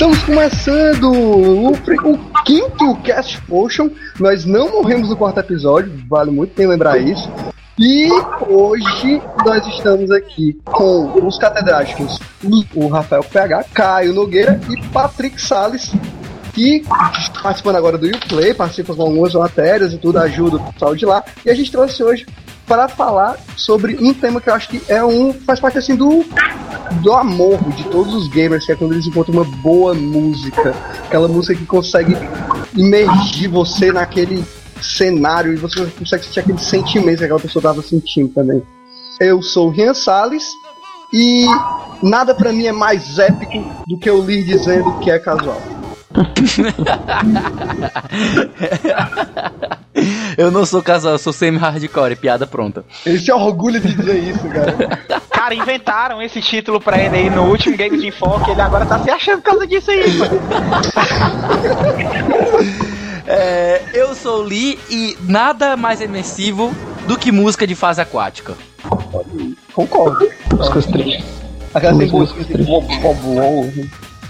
Estamos começando o, o, quinto Cast Potion. Nós não morremos no quarto episódio, vale muito bem lembrar isso. E hoje nós estamos aqui com os catedráticos, o Rafael PH, Caio Nogueira e Patrick Salles, que participando agora do Uplay, participa com algumas matérias e tudo, ajuda o pessoal de lá. E a gente trouxe hoje para falar sobre um tema que eu acho que é um. faz parte assim do. do amor de todos os gamers, que é quando eles encontram uma boa música. Aquela música que consegue imergir você naquele cenário e você consegue sentir aquele sentimento que aquela pessoa estava sentindo também. Eu sou o Rian Salles e nada para mim é mais épico do que eu li dizendo que é casual. Eu não sou casal, eu sou semi-hardcore, piada pronta. Esse é orgulho de dizer isso, cara. Cara, inventaram esse título pra ele aí no último Game de Enfoque, ele agora tá se achando por causa disso aí, mano. é, eu sou Lee e nada mais imersivo do que música de fase aquática. Concordo. Músicas tristes. Aquelas músicas tristes.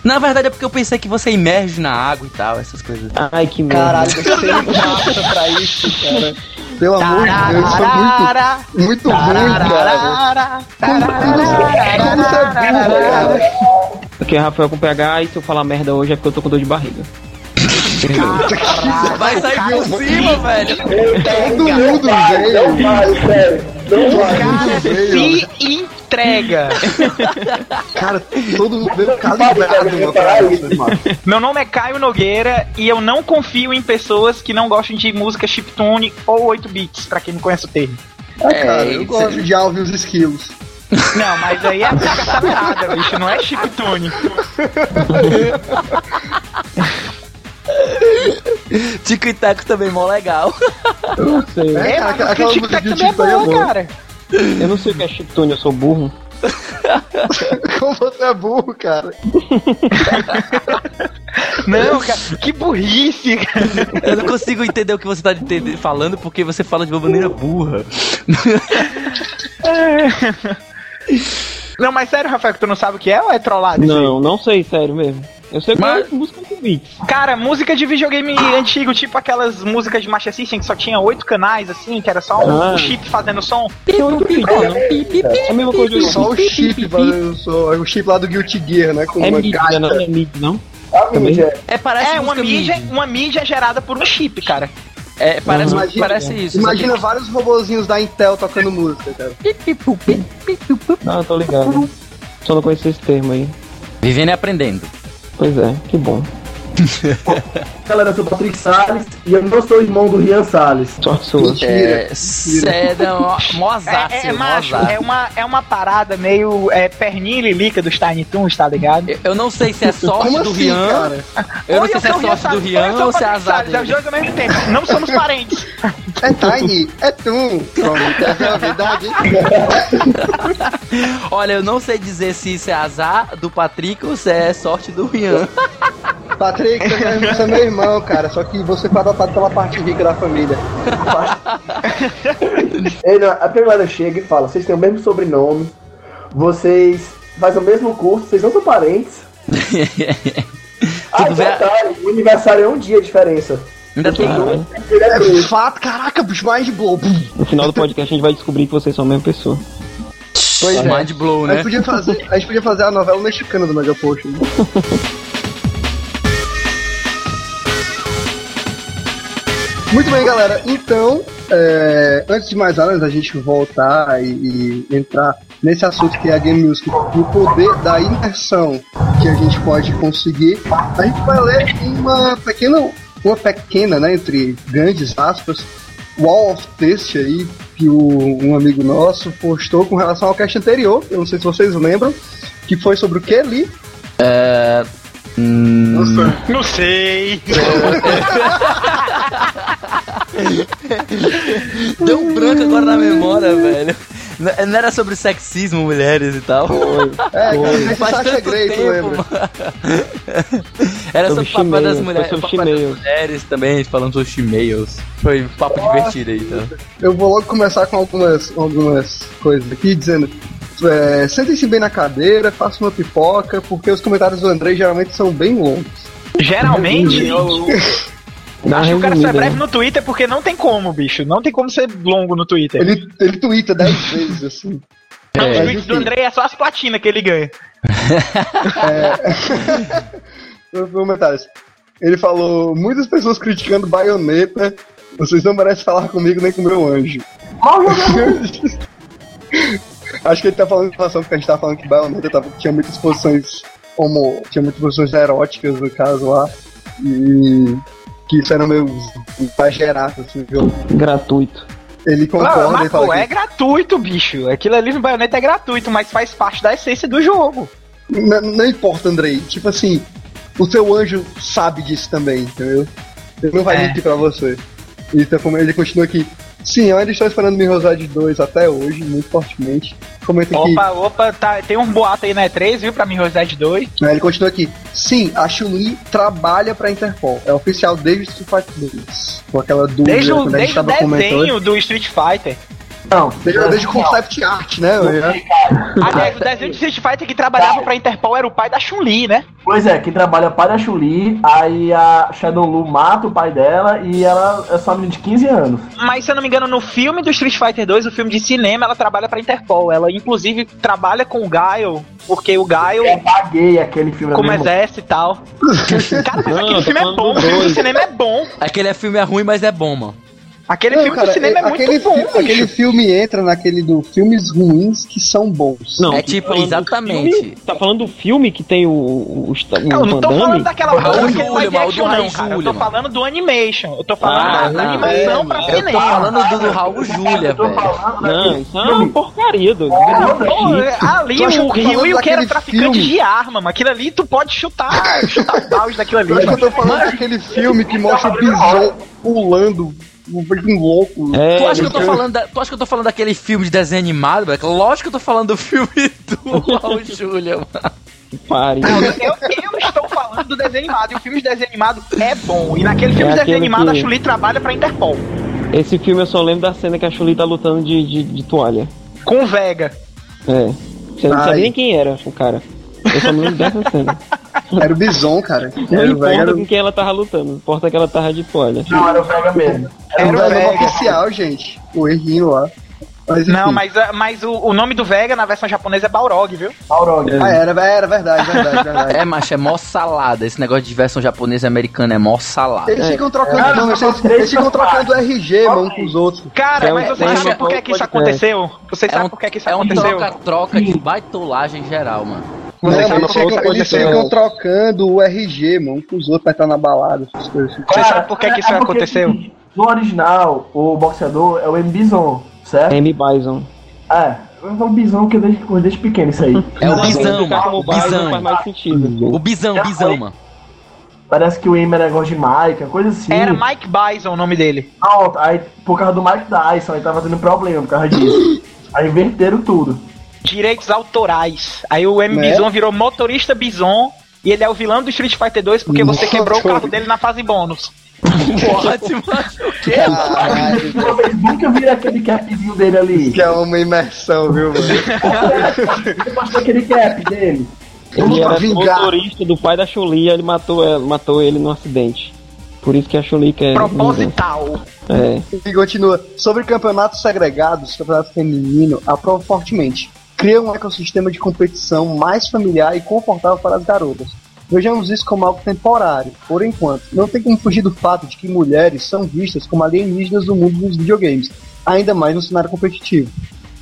Na verdade é porque eu pensei que você imerge na água e tal, essas coisas. Ai, que merda. Caralho, você massa pra isso, cara. Pelo amor de Deus, isso é muito, muito ruim, cara. Como isso é burro, cara? Aqui é Rafael com PH e se eu falar merda hoje é porque eu tô com dor de barriga. Você vai sair por cima, velho. Todo mundo veio. Vai, sério. Não vai. Se entrega. Cara, todo mundo calibrado meu Meu nome é Caio Nogueira e eu não confio em pessoas que não gostam de música chiptune ou 8 bits, pra quem não conhece o termo. Ah, cara, eu gosto de ouvir os skills. Não, mas aí é música sagrada, bicho, não é chiptune. Tico e Teco também, mó legal. Eu não sei. É, é aquela, aquela Tico e Teco também é boa, cara. Eu não sei o que é chiptune, eu sou burro. Como você é burro, cara? Não, cara, que burrice, cara. Eu não consigo entender o que você tá falando porque você fala de uma maneira burra. Não, mas sério, Rafael, que tu não sabe o que é ou é trollado? Não, não sei, sério mesmo. Eu sei Mas... que é música de beats. Cara, música de videogame antigo, tipo aquelas músicas de Master System que só tinha oito canais, assim, que era só um ah. chip fazendo som. Tem oito bits, É a mesma coisa. Só o chip fazendo som. É o chip lá do Guilty Gear, né? Com é mídia, não é mídia, não? É, parece é uma mídia, mídia, uma mídia gerada por um chip, cara. É, parece, imagina, parece isso. Imagina vários robozinhos da Intel tocando música, cara. Não, tô ligado. Só não conhecia esse termo aí. Vivendo e aprendendo. Pois é, que bom. Galera, eu sou o Patrick Salles e eu não sou irmão do Rian Salles. Sorte sua. É, Ceda, mozácio, é, é, macho, é uma, é uma parada meio é, perninha lilica dos Tiny Toons, tá ligado? Eu, eu não sei se é sorte Como do assim, Rian. Cara? Eu não sei se é sorte do Rian ou se é azar É os dois ao mesmo tempo. Não somos parentes. É Tiny, é Toon. É a verdade. Olha, eu não sei dizer se isso é azar do Patrick ou se é sorte do Rian. Patrick, você é meu irmão, cara. Só que você foi adotado pela parte rica da família. Ele, a primeira chega e fala: vocês têm o mesmo sobrenome, vocês fazem o mesmo curso, vocês não são parentes. ah, detalhe, o aniversário é um dia de diferença. Ainda tem um. É fato, caraca, bicho, mind blow. No final do podcast a gente vai descobrir que vocês são a mesma pessoa. Pois é. Mind blow, né? A gente podia fazer, a, gente podia fazer a novela mexicana do Mega Potion. Muito bem, galera. Então, é, antes de mais nada, a gente voltar e, e, entrar nesse assunto que é a Game Music e o poder da imersão que a gente pode conseguir, a gente vai ler uma pequena, uma pequena, né, entre grandes aspas, wall of text aí que o, um amigo nosso postou com relação ao cast anterior. Eu não sei se vocês lembram, que foi sobre o ali. É, Hum... Não sei. Deu um branco agora na memória, velho. Não era sobre sexismo, mulheres e tal. Foi. É, Foi. Faz tanto tempo, Era sobre, sobre papel das mulheres, sobre das mulheres também, falando sobre chimeos. Foi um papo divertido aí, então. Eu vou logo começar com algumas, algumas coisas aqui, dizendo é, sentem-se bem na cadeira, façam uma pipoca, porque os comentários do André geralmente são bem longos. Geralmente, eu, Acho que o cara só é breve no Twitter porque não tem como, bicho. Não tem como ser longo no Twitter. Ele, ele twitta 10 vezes, assim. Não, é, os tweets do André é só as platinas que ele ganha. é... comentários. Ele falou: muitas pessoas criticando baioneta. Vocês não merecem falar comigo nem com meu anjo. Acho que ele tá falando em relação porque a gente tá falando que baioneta tava, tinha muitas posições como. Tinha muitas posições eróticas no caso lá. E que isso era meio exagerado, assim, viu? Gratuito. Ele concorda não, e pô, que... é gratuito, bicho. Aquilo ali no Bayonetta é gratuito, mas faz parte da essência do jogo. Não, não importa, Andrei. Tipo assim, o seu anjo sabe disso também, entendeu? Ele não vai é. mentir pra você. Então, como ele continua aqui, Sim, eu ainda estou esperando Mirror's 2 até hoje, muito fortemente. Comenta aqui. Opa, opa, tá, tem um boato aí na E3, viu, pra Mirror's 2. É, ele continua aqui. Sim, a Chun-Li trabalha pra Interpol. É oficial desde o Street Fighter 2. Com aquela dúvida desde o, desde o desenho do Street Fighter. Não, desde, desde o concept art, né? Aliás, o desenho de Street Fighter que trabalhava pra Interpol era o pai da Chun-Li, né? Pois é, que trabalha o pai da Chun-Li, aí a Shadow Lu mata o pai dela e ela é só menina de 15 anos. Mas se eu não me engano, no filme do Street Fighter 2, o filme de cinema, ela trabalha pra Interpol. Ela, inclusive, trabalha com o Gaio, porque o Gaio. Eu paguei aquele filme Como exército e tal. Cara, mas não, aquele filme é bom, o filme do cinema é bom. Aquele filme é ruim, mas é bom, mano. Aquele não, filme cara, do cinema é, é aquele muito bom. Fi aquele filme entra naquele do filmes ruins que são bons. Não, é tipo, exatamente. Filme, tá falando do filme que tem o. o, o não, não tô falando daquela porra que é live action, não, cara. Eu tô falando do animation. Eu tô falando ah, da, não, animação é, pra cinema. Eu tô falando do, do Raul Júlia, velho. Não, isso é uma porcaria, do. Ali o Rio e o que era traficante de arma, mas aquilo ali tu pode chutar, chutar paus daquilo ali. Eu tô falando daquele filme que mostra o Bison pulando um louco. É, tu, acha que eu tô falando da, tu acha que eu tô falando daquele filme de desenho animado, Beck? Lógico que eu tô falando do filme do Raul Julia, mano. Pare. Não, eu, eu, estou falando do desenho animado, e o filme de desenho animado é bom. E naquele filme é de desenho animado, que... a Chuli trabalha pra Interpol. Esse filme eu só lembro da cena que a Chuli tá lutando de, de, de toalha. Com o Vega. É. Você não sabia nem quem era o cara. Eu só lembro dessa cena. Era o Bison, cara. Não era importa Vega, com quem ela tava lutando, importa que ela tava de toalha. Não, era o Vega mesmo. Era, era o Vega oficial, gente. O errinho lá. Mas, não, mas, ah, mas o, o, nome do Vega na versão japonesa é Balrog, viu? Balrog. Ah, era, era verdade, verdade, verdade. é, macho, é mó salada. Esse negócio de versão japonesa e americana é mó salada. Eles ficam trocando, é. não, eles, eles ficam trocando RG, mano, com os outros. Cara, é, mas você é, sabe por que, que isso aconteceu? Você sabe por que, que isso aconteceu? É um troca-troca de baitolagem geral, mano. Não, eles, ficam, eles ficam trocando o RG, mano, com os outros pra estar na balada. Você sabe por que, que isso aconteceu? No original, o boxeador é o M. Bison, certo? M. Bison. É, eu falo bisão que eu desde, desde pequeno isso aí. É o bisão, mano. O bisão. Faz mais sentido. O bisão, bisão, mano. Parece que o M era negócio de Mike, coisa assim. Era Mike Bison o nome dele. Não, aí por causa do Mike Dyson, aí tava tendo problema por causa disso. aí inverteram tudo. Direitos autorais. Aí o M né? Bison virou motorista Bison e ele é o vilão do Street Fighter 2 porque você quebrou o carro dele na fase bônus. Ótimo. Nunca viram aquele capzinho dele ali. Isso que é uma imersão, viu, mano? Você mostrou aquele cap dele. Ele era motorista do pai da Chuli ele matou, ela, matou ele no acidente. Por isso que a Chuli quer. Proposital. É. E continua. Sobre campeonatos segregados, campeonato feminino, aprova fortemente. Cria um ecossistema de competição mais familiar e confortável para as garotas Vejamos isso como algo temporário, por enquanto. Não tem como fugir do fato de que mulheres são vistas como alienígenas no mundo dos videogames, ainda mais no cenário competitivo.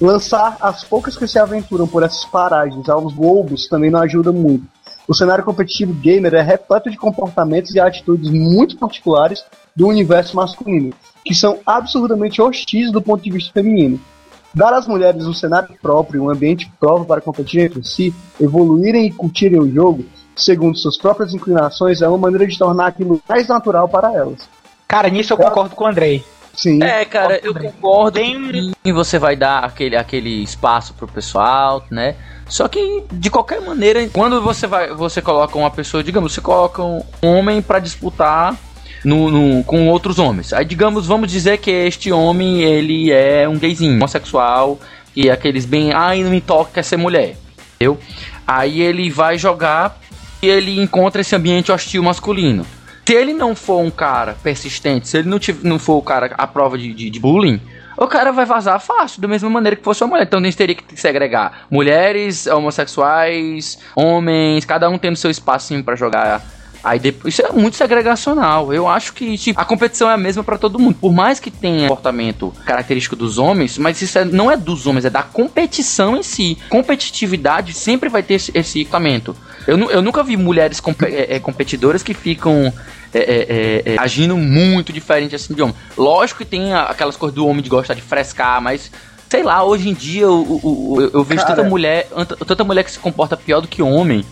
Lançar as poucas que se aventuram por essas paragens aos lobos também não ajuda muito. O cenário competitivo gamer é repleto de comportamentos e atitudes muito particulares do universo masculino, que são absurdamente hostis do ponto de vista feminino. Dar às mulheres um cenário próprio, um ambiente próprio para competir entre si, evoluírem e curtirem o jogo, segundo suas próprias inclinações, é uma maneira de tornar aquilo mais natural para elas. Cara, nisso eu concordo com o Andrei. Sim. É, cara, eu concordo Tem... que você vai dar aquele, aquele espaço pro pessoal, né? Só que, de qualquer maneira, quando você vai, você coloca uma pessoa, digamos, você coloca um homem para disputar no, no, com outros homens. Aí, digamos, vamos dizer que este homem, ele é um gayzinho, homossexual, e aqueles bem, ai, não me toca, quer ser mulher, entendeu? Aí ele vai jogar e ele encontra esse ambiente hostil masculino. Se ele não for um cara persistente, se ele não, tiver, não for o cara à prova de, de, de bullying, o cara vai vazar fácil, da mesma maneira que fosse uma mulher. Então a gente teria que segregar mulheres, homossexuais, homens, cada um tendo seu espacinho para jogar Aí depois, isso é muito segregacional. Eu acho que tipo, a competição é a mesma para todo mundo. Por mais que tenha comportamento característico dos homens, mas isso é, não é dos homens, é da competição em si. Competitividade sempre vai ter esse, esse equipamento. Eu, eu nunca vi mulheres comp é, é, competidoras que ficam é, é, é, agindo muito diferente assim de homem. Lógico que tem aquelas coisas do homem de gostar de frescar, mas sei lá, hoje em dia eu, eu, eu, eu vejo Cara, tanta mulher, tanta mulher que se comporta pior do que homem.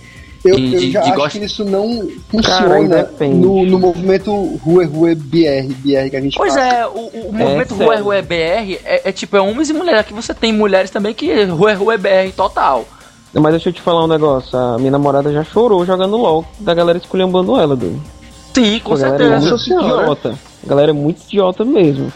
Eu, eu já de acho que isso não funciona no, no movimento Rue Rue BR, BR que a gente Pois faz. é, o, o movimento é, Rue Rue BR é, é, tipo, é homens e mulheres. Aqui você tem mulheres também que Rue Rue BR total. Mas deixa eu te falar um negócio, a minha namorada já chorou jogando LOL da galera esculhambando ela, doido. Sim, com certeza. A galera é muito idiota. A galera é muito idiota mesmo.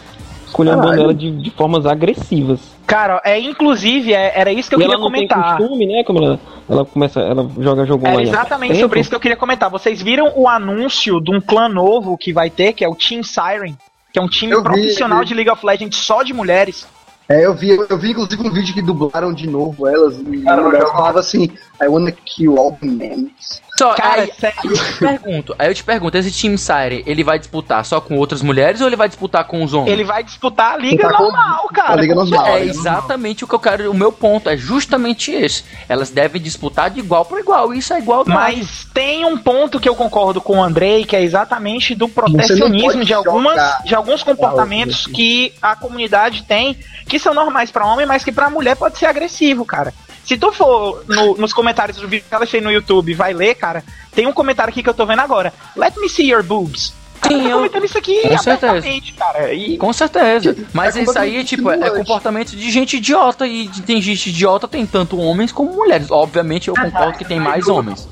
Esculhambando ela de, de formas agressivas. Cara, é inclusive, é, era isso que eu e queria ela não comentar. Tem costume, né? Como ela, ela começa, ela joga jogo É exatamente sobre isso que eu queria comentar. Vocês viram o anúncio de um clã novo que vai ter, que é o Team Siren, que é um time eu profissional vi, vi. de League of Legends só de mulheres. É, eu vi, eu vi inclusive um vídeo que dublaram de novo elas e Cara, elas falavam assim, I wanna kill all the men. Só, Cara, aí, aí, eu te pergunto, aí eu te pergunto, esse Team Siren, ele vai disputar só com outras mulheres ou ele vai disputar com os homens? Ele vai disputar a liga normal, cara. A liga normal. É exatamente o que eu quero, o meu ponto é justamente esse. Elas devem disputar de igual para igual, isso é igual. Mas tem um ponto que eu concordo com o Andrei, que é exatamente do protecionismo de algumas de alguns comportamentos que a comunidade tem que são normais para homem, mas que para mulher pode ser agressivo, cara. Se tu for no, nos comentários do vídeo que eu deixei no YouTube, vai ler, cara, tem um comentário aqui que eu tô vendo agora. Let me see your boobs. Sim, eu... comentando isso aqui com certeza. cara. E... Com certeza. Mas é isso aí, tipo, é comportamento de gente idiota. E tem gente idiota, tem tanto homens como mulheres. Obviamente, eu concordo que tem mais homens.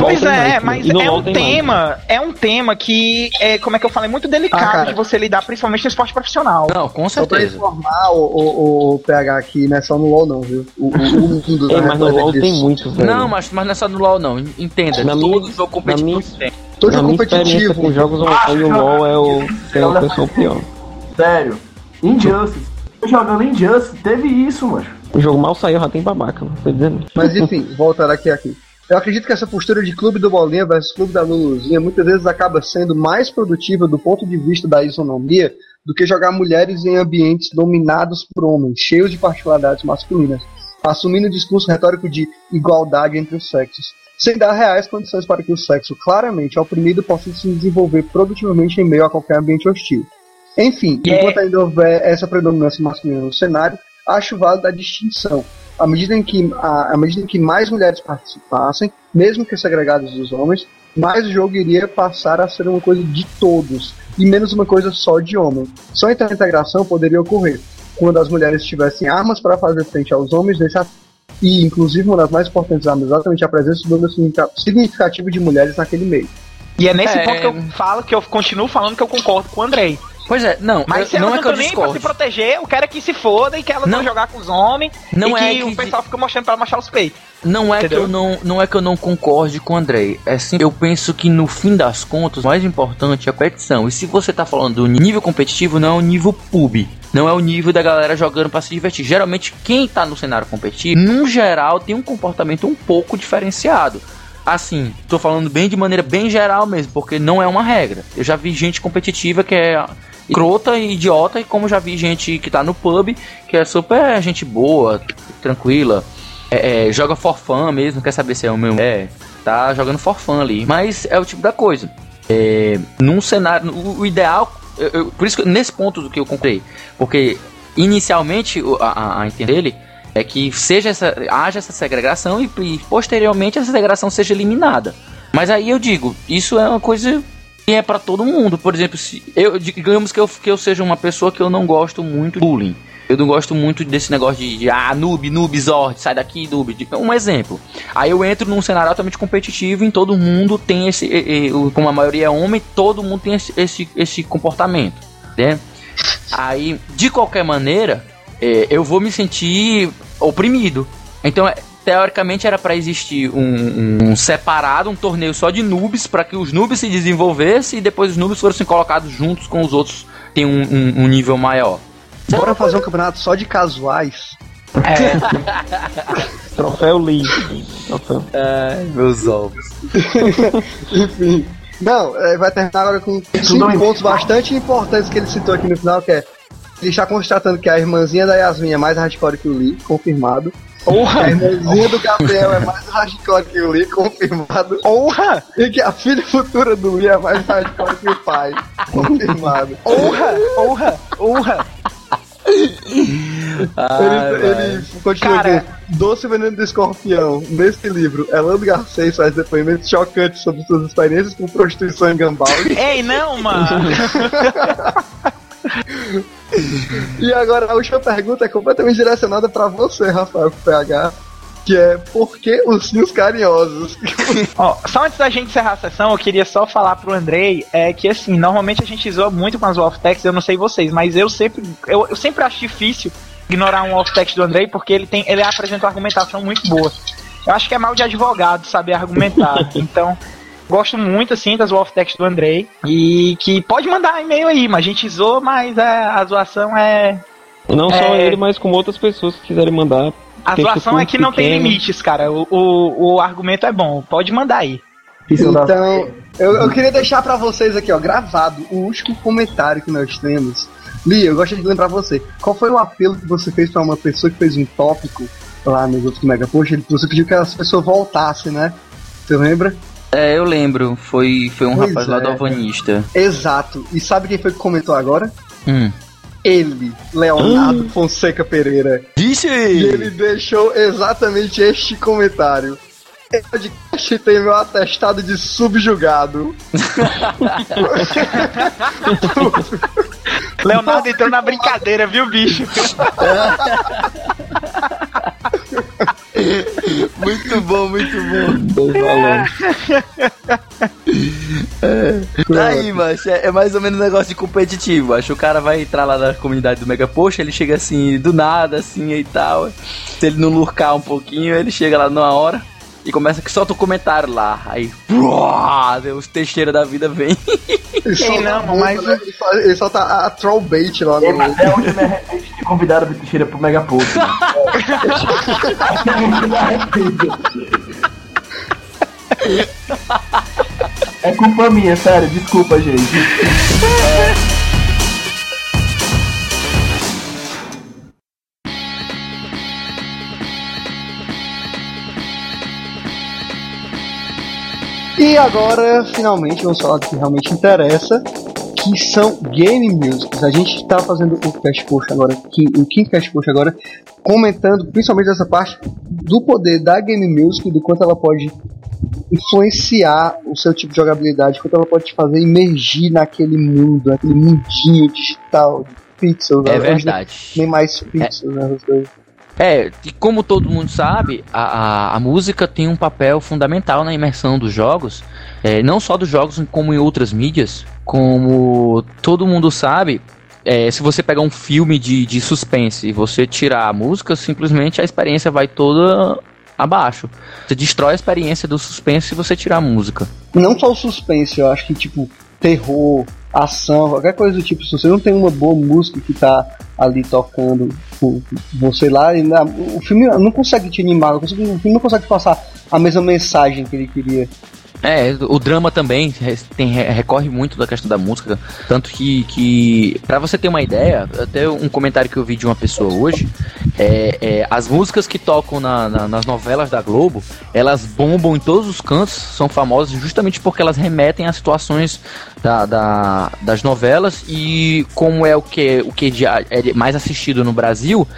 Pois é, mas é um tema, mais. é um tema que é, como é que eu falei, muito delicado ah, de você lidar, principalmente no esporte profissional. Não, com certeza. Só pra informar o, o, o, PH aqui, não é só no LoL não, viu? O, o, mundo é, mas no LoL tem muito, velho. Não, mas, mas não é só no LoL não, entenda. Na todo minha, jogo competitivo tem. Todo jogo competitivo. com jogos online, o LoL é o, é o pessoal pior. Sério, Injustice. Jogando Injustice, teve isso, mano. O jogo mal saiu, já tem babaca, não tô dizendo. Mas enfim, voltar aqui aqui. Eu acredito que essa postura de clube do Bolinha versus clube da Luluzinha muitas vezes acaba sendo mais produtiva do ponto de vista da isonomia do que jogar mulheres em ambientes dominados por homens, cheios de particularidades masculinas, assumindo o discurso retórico de igualdade entre os sexos, sem dar reais condições para que o sexo claramente oprimido possa se desenvolver produtivamente em meio a qualquer ambiente hostil. Enfim, yeah. enquanto ainda houver essa predominância masculina no cenário, acho válido a distinção, à medida em que, à, à medida em que mais mulheres participassem, mesmo que segregadas dos homens, mais o jogo iria passar a ser uma coisa de todos e menos uma coisa só de homem. Só então a integração poderia ocorrer quando as mulheres tivessem armas para fazer frente aos homens nesse e inclusive uma das mais importantes armas exatamente a presença do número significativo de mulheres naquele meio. E é nesse é... ponto que eu falo que eu continuo falando que eu concordo com o Andrei. Pois é, não, mas eu, não é que eu nem pra se proteger, quero é que se foda e que elas não. vão jogar com os homens não e é que, que o pessoal fica mostrando pra mostrar os peitos. Não é Entendeu? que eu não, não é que eu não concorde com o Andrei. É sim, eu penso que no fim das contas, o mais importante é a competição. E se você tá falando do nível competitivo, não é o nível pub. Não é o nível da galera jogando para se divertir. Geralmente, quem tá no cenário competitivo, no geral, tem um comportamento um pouco diferenciado assim, tô falando bem de maneira bem geral mesmo, porque não é uma regra. Eu já vi gente competitiva que é crota e idiota, e como já vi gente que tá no pub, que é super gente boa, tranquila, é, é, joga for fun mesmo, quer saber se é o meu. É, tá jogando for fun ali. Mas é o tipo da coisa. É, num cenário. O, o ideal. Eu, eu, por isso que nesse ponto do que eu comprei. Porque inicialmente a, entender dele é que seja essa, haja essa segregação e, e posteriormente essa segregação seja eliminada. Mas aí eu digo, isso é uma coisa é para todo mundo. Por exemplo, se eu digamos que eu, que eu seja uma pessoa que eu não gosto muito de bullying. Eu não gosto muito desse negócio de, de ah, noob, noob, zord, sai daqui, noob. Um exemplo. Aí eu entro num cenário altamente competitivo e todo mundo tem esse, e, e, como a maioria é homem, todo mundo tem esse, esse, esse comportamento, né? Aí, de qualquer maneira, é, eu vou me sentir oprimido. Então, é, teoricamente era para existir um, um, um, separado, um torneio só de noobs, para que os noobs se desenvolvessem e depois os noobs fossem colocados juntos com os outros, tem um, um, um nível maior. Bora fazer um campeonato só de casuais. É. Troféu Lee. Troféu. Ai, meus ovos. Enfim. Não, é, vai terminar agora com cinco pontos bastante importantes que ele citou aqui no final, que é ele está constatando que a irmãzinha da Yasmin é mais hardcore que o Lee, confirmado. Porra! A irmãzinha do Gabriel é mais hardcore que o Lee, confirmado. Porra! E que a filha futura do Lee é mais hardcore que o pai, confirmado. Porra! Porra! Porra! ele, ele continua Cara... aqui. Doce Veneno do Escorpião. Nesse livro, Elando Garcês faz depoimentos chocantes sobre suas experiências com prostituição em Gambaldi. Ei, não, mano! e agora a última pergunta é completamente direcionada para você, Rafael PH que é por que os sinos carinhosos? Ó, só antes da gente encerrar a sessão, eu queria só falar pro Andrei é que assim, normalmente a gente zoa muito com as off-techs, eu não sei vocês, mas eu sempre eu, eu sempre acho difícil ignorar um off-text do Andrei porque ele tem ele apresenta uma argumentação muito boa. Eu acho que é mal de advogado saber argumentar. então, gosto muito assim das off-text do Andrei e que pode mandar e-mail aí, mas a gente zoa, mas é, a zoação é não é... só ele, mas com outras pessoas que quiserem mandar a zoação é que não tem limites, cara. O, o, o argumento é bom. Pode mandar aí. Então, eu, eu queria deixar para vocês aqui, ó, gravado, o último comentário que nós temos. Lia, eu gostaria de lembrar você. Qual foi o apelo que você fez para uma pessoa que fez um tópico lá nos outros Mega Post? Você pediu que essa pessoa voltasse, né? Você lembra? É, eu lembro. Foi, foi um pois rapaz é. lá do Alvanista. Exato. E sabe quem foi que comentou agora? Hum ele, Leonardo Fonseca Pereira. Disse! E ele deixou exatamente este comentário. Esse podcast tem meu atestado de subjugado. Leonardo entrou na brincadeira, viu, bicho? muito bom, muito bom. é. Tá aí, mas é, é, mais ou menos um negócio de competitivo. Acho que o cara vai entrar lá na comunidade do Mega Post, ele chega assim, do nada, assim e tal. Se ele não lurcar um pouquinho, ele chega lá numa hora e começa que solta o um comentário lá. Aí, os teixeiros da vida vem. Ele não, mas né? ele solta a, a troll bait lá no. É, é onde me arrependo de convidar o teixeira pro Mega Post. Né? é culpa minha, sério, desculpa, gente. E agora, finalmente, vamos falar do que realmente interessa, que são game musics. A gente está fazendo o Cast Post agora, o King Cast Post agora, comentando principalmente essa parte do poder da game music, do quanto ela pode influenciar o seu tipo de jogabilidade, quanto ela pode te fazer emergir naquele mundo, naquele mundinho digital de pixels. É verdade. Nem mais pixels, é. né? É, e como todo mundo sabe, a, a, a, música tem um papel fundamental na imersão dos jogos, é, não só dos jogos, como em outras mídias. Como todo mundo sabe, é, se você pegar um filme de, de suspense e você tirar a música, simplesmente a experiência vai toda abaixo. Você destrói a experiência do suspense se você tirar a música. Não só o suspense, eu acho que tipo terror, ação, qualquer coisa do tipo, se você não tem uma boa música que tá ali tocando você lá, o filme não consegue te animar, o filme não consegue passar a mesma mensagem que ele queria. É, o drama também tem, recorre muito da questão da música, tanto que, que para você ter uma ideia, até um comentário que eu vi de uma pessoa hoje, é, é as músicas que tocam na, na, nas novelas da Globo, elas bombam em todos os cantos, são famosas justamente porque elas remetem a situações da, da, das novelas e como é o que o que é mais assistido no Brasil,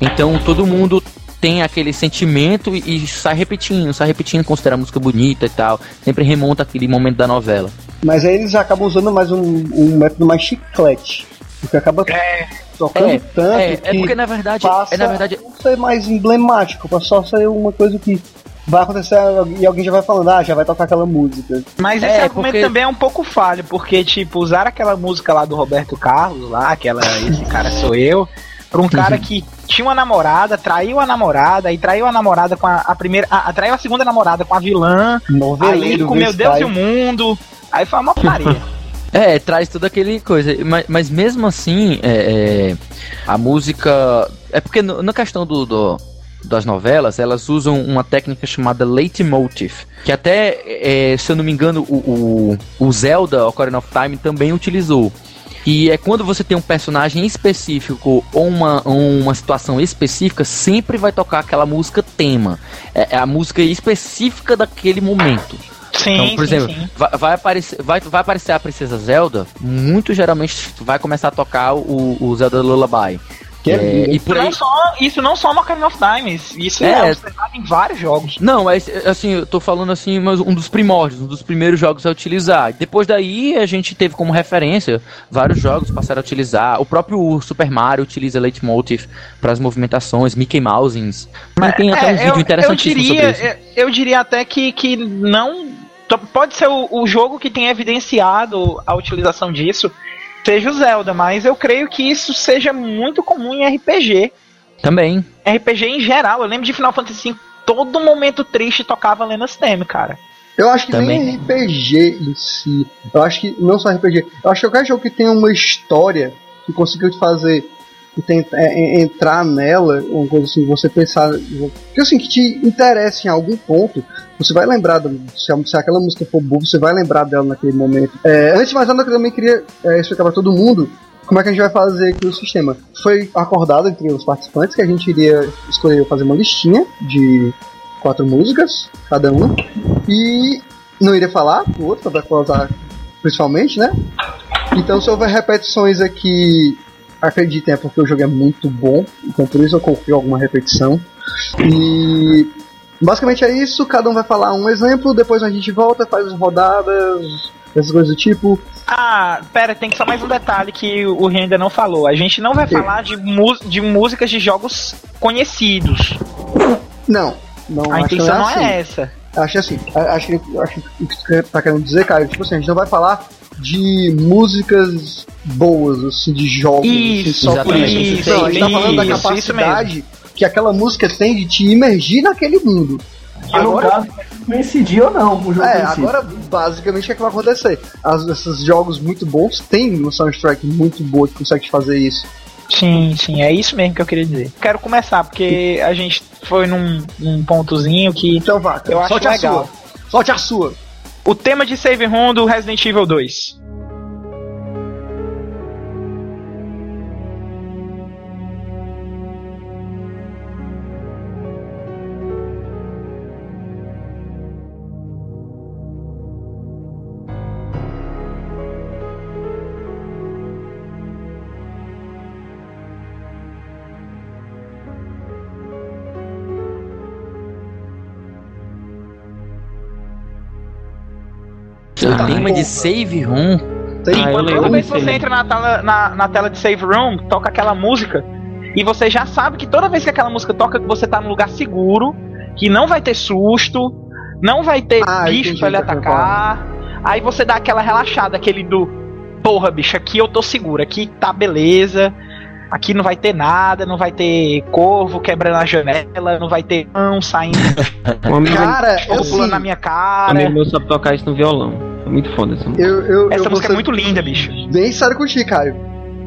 então todo mundo tem aquele sentimento e, e, sai repetindo, sai repetindo, considera a música bonita e tal. Sempre remonta aquele momento da novela. Mas aí eles acabam usando mais um, um método mais chiclete. Porque acaba é, tocando é, tanto. É, é porque na verdade. Passa é na verdade. Não ser mais emblemático, pra só ser uma coisa que vai acontecer e alguém já vai falando, ah, já vai tocar aquela música. Mas esse é, argumento porque... também é um pouco falho, porque, tipo, usar aquela música lá do Roberto Carlos, lá, aquela Esse Cara Sou Eu, Pra um cara uhum. que tinha uma namorada, traiu a namorada, e traiu a namorada com a, a primeira. A, traiu a segunda namorada com a vilã. Noveleiro aí com meu Deus e o mundo. Aí foi uma putaria. É, traz tudo aquele coisa. Mas, mas mesmo assim, é, é, a música. É porque no, na questão do, do, das novelas, elas usam uma técnica chamada leitmotiv. Que até, é, se eu não me engano, o, o, o Zelda Ocarina of Time também utilizou. E é quando você tem um personagem específico ou uma, uma situação específica, sempre vai tocar aquela música tema. É, é a música específica daquele momento. Sim, então, por sim, exemplo, sim. Vai, vai, aparecer, vai, vai aparecer a Princesa Zelda, muito geralmente vai começar a tocar o, o Zelda Lullaby. Que é, é e por aí... não só, isso não só no Ocarina of Time, isso é, é observado em vários jogos. Não, mas assim, eu tô falando assim, mas um dos primórdios, um dos primeiros jogos a utilizar. Depois daí a gente teve como referência vários jogos passaram a utilizar. O próprio Super Mario utiliza Leitmotiv para as movimentações, Mickey Mousings. Mas tem até um é, vídeo interessantíssimo eu diria, sobre isso. Eu diria até que, que não pode ser o, o jogo que tem evidenciado a utilização disso seja o Zelda, mas eu creio que isso seja muito comum em RPG. Também. RPG em geral. Eu lembro de Final Fantasy V, todo momento triste tocava Lena's Theme, cara. Eu acho que Também. nem RPG em si. Eu acho que não só RPG. Eu acho que qualquer jogo que tenha uma história que consiga te fazer tentar, é, é, entrar nela, uma coisa assim, você pensar. Que assim, que te interessa em algum ponto, você vai lembrar, do, se, se aquela música for boa, você vai lembrar dela naquele momento. É, antes de mais nada, eu também queria é, explicar para todo mundo como é que a gente vai fazer aqui o sistema. Foi acordado entre os participantes que a gente iria escolher fazer uma listinha de quatro músicas, cada um, e não iria falar o outro, para usar principalmente, né? Então, se houver repetições aqui acreditem, é porque o jogo é muito bom, então por isso eu confio alguma repetição. E basicamente é isso, cada um vai falar um exemplo, depois a gente volta, faz as rodadas, essas coisas do tipo. Ah, pera, tem só mais um detalhe que o Rio ainda não falou. A gente não vai falar de, de músicas de jogos conhecidos. Não, não A intenção não é, assim. é essa. Acho assim, acho que, acho que o que você tá querendo dizer, cara, tipo assim, a gente não vai falar de músicas boas, assim, de jogos. Isso, assim, só por isso. não, a gente tá falando da capacidade que aquela música tem de te imergir naquele mundo. Que agora, no caso, coincidir ou não com o jogo. É, agora basicamente é que vai acontecer. As, esses jogos muito bons têm uma soundtrack muito boa que consegue fazer isso. Sim, sim, é isso mesmo que eu queria dizer. Quero começar, porque a gente foi num, num pontozinho que. Então vá, eu acho Solte legal. A sua. Solte a sua. O tema de Save Room do Resident Evil 2. O tema de save room. Sim, ah, toda vez que você entra na tela, na, na tela de save room, toca aquela música. E você já sabe que toda vez que aquela música toca, você tá num lugar seguro, que não vai ter susto, não vai ter ah, bicho pra ele atacar. Aí você dá aquela relaxada, aquele do. Porra, bicho, aqui eu tô seguro, aqui tá beleza. Aqui não vai ter nada, não vai ter corvo quebrando a janela, não vai ter mão saindo. cara, eu pulando na minha cara. A minha irmã sabe tocar isso no violão. Muito foda essa música. Eu, eu, essa eu música é muito linda, bicho. Bem sério contigo, cara.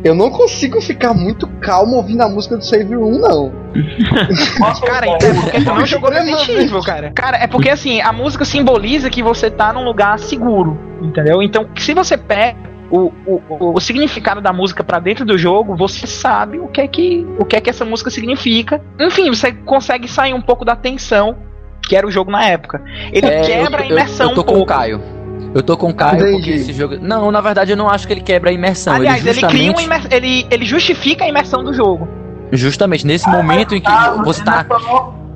Eu não consigo ficar muito calmo ouvindo a música do Save Room, não. cara, então é porque tu não jogou Resident Evil, cara. Cara, é porque assim, a música simboliza que você tá num lugar seguro, entendeu? Então, se você pega o, o, o significado da música para dentro do jogo, você sabe o que é que o que é que essa música significa. Enfim, você consegue sair um pouco da tensão que era o jogo na época. Ele é, quebra eu, a imersão eu, eu tô um com pouco. o Caio. Eu tô com o Caio Entendi. porque esse jogo. Não, na verdade eu não acho que ele quebra a imersão. Aliás, ele, justamente... ele cria uma ele, ele justifica a imersão do jogo. Justamente nesse ah, momento em que ah, você tá.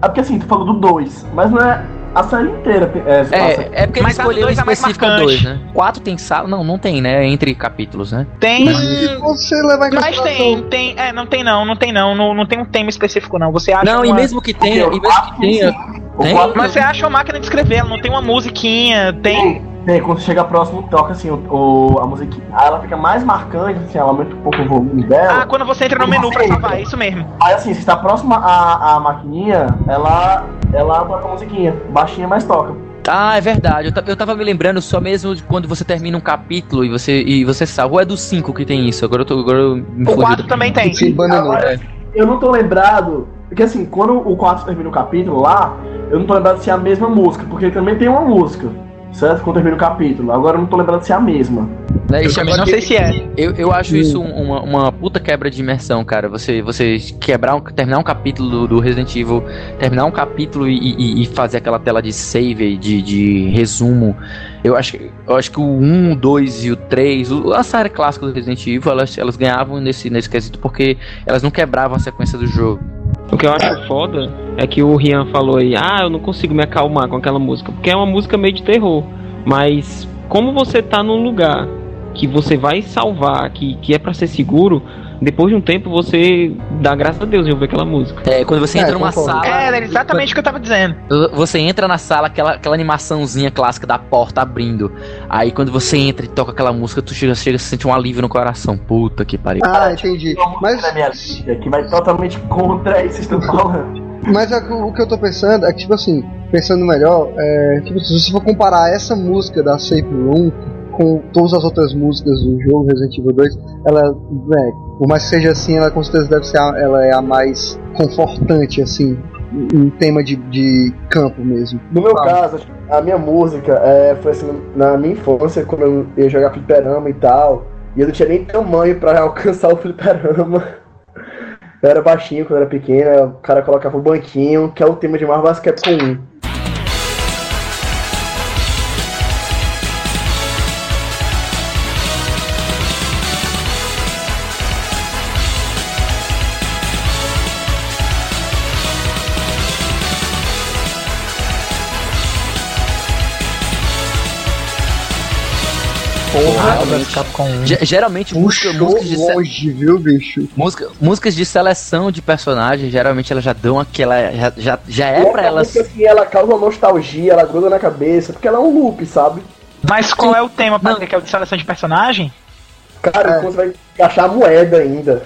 É porque assim, tu falou do 2, mas não é a série inteira. É, é, é porque ele escolheu é específico 2, né? 4 tem sala. Não, não tem, né? Entre capítulos, né? Tem. Mas você leva em Mas tem, tem. É, não tem não, não tem não. Não, não tem um tema específico, não. Você acha. Não, uma... e mesmo que tenha, e mesmo que tenha. Tem? Mas você acha uma máquina de escrever, ela não tem uma musiquinha, tem. Tem, quando chega próximo, toca assim, o, o, a musiquinha. Aí ela fica mais marcante, assim, ela aumenta um pouco o volume dela. Ah, quando você entra no menu pra salvar, é isso mesmo. Aí assim, se está próxima à, à maquininha, ela, ela toca a musiquinha. Baixinha, mas toca. Ah, é verdade. Eu, eu tava me lembrando só mesmo de quando você termina um capítulo e você, e você salva. Ou é do 5 que tem isso? Agora eu tô. Agora eu me o 4 também tem. Sim, Agora, é. Eu não tô lembrado. Porque assim, quando o 4 termina o capítulo lá, eu não tô lembrado se é a mesma música, porque também tem uma música certo? Quando termina o capítulo. Agora eu não tô lembrando se é a mesma. É, eu também não sei se é. Eu, eu acho isso uma, uma puta quebra de imersão, cara. Você, você quebrar um, terminar um capítulo do, do Resident Evil, terminar um capítulo e, e, e, fazer aquela tela de save, de, de resumo. Eu acho, eu acho que o 1, o 2 e o 3, a série clássica do Resident Evil, elas, elas ganhavam nesse, nesse quesito porque elas não quebravam a sequência do jogo. O que eu acho foda é que o Rian falou aí, ah, eu não consigo me acalmar com aquela música, porque é uma música meio de terror. Mas como você tá num lugar que você vai salvar, que, que é para ser seguro, depois de um tempo você dá graças a Deus em ouvir aquela música. É, quando você é, entra numa sala. É, era exatamente o que eu tava dizendo. Você entra na sala, aquela, aquela animaçãozinha clássica da porta abrindo. Aí quando você entra e toca aquela música, tu chega, chega a sentir um alívio no coração. Puta que pariu. Ah, entendi. Mas. Na minha vida, que vai totalmente contra isso que estão falando. Mas o que eu tô pensando é que, tipo assim, pensando melhor, é, tipo, se você for comparar essa música da Safe Room com todas as outras músicas do jogo Resident Evil 2, ela, é, por mais que seja assim, ela com certeza deve ser a, ela é a mais confortante, assim, em tema de, de campo mesmo. No meu caso, a minha música é, foi assim, na minha infância, quando eu ia jogar fliperama e tal, e eu não tinha nem tamanho para alcançar o fliperama. Eu era baixinho quando era pequeno, o cara colocava o banquinho, que é o tema de Marvel vs Capcom 1. Porra, geralmente música, músicas de longe, viu, bicho? Música, músicas de seleção de personagens, geralmente elas já dão aquela. Já, já, já é pra elas. Assim, ela causa nostalgia, ela gruda na cabeça, porque ela é um loop, sabe? Mas qual é o tema, pra que é o de seleção de personagem? Cara, é. você vai achar moeda ainda.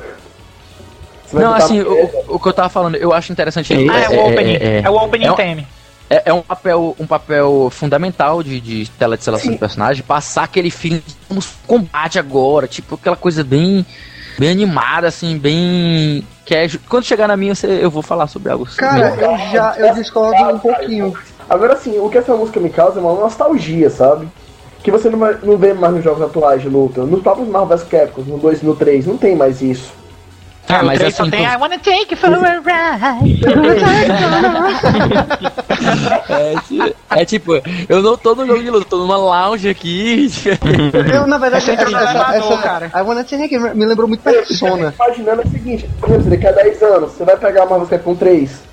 Não, assim, o, o, que eu tava falando, eu acho interessante. Ah, é, é, o opening. É, é, o opening é, theme. É, é, um, papel, um papel fundamental de, de tela de seleção Sim. de personagem, passar aquele filme de combate agora, tipo aquela coisa bem bem animada, assim, bem. Que é, quando chegar na minha, eu vou falar sobre algo. Cara, eu já eu discordo um pouquinho. Agora sim, o que essa música me causa é uma nostalgia, sabe? Que você não, não vê mais nos jogos atuais de luta. Nos próprios Marvel vs Capcom, no 2 e no 3, não tem mais isso. Ah, mas assim, só tem I wanna take you for a ride. é, é, tipo, eu não tô no jogo de luta, tô numa lounge aqui. Eu, na verdade, essa, essa, essa, essa, cara. I wanna take you, me lembrou muito Persona. Imaginando o seguinte, daqui a 10 anos, você vai pegar uma música com 3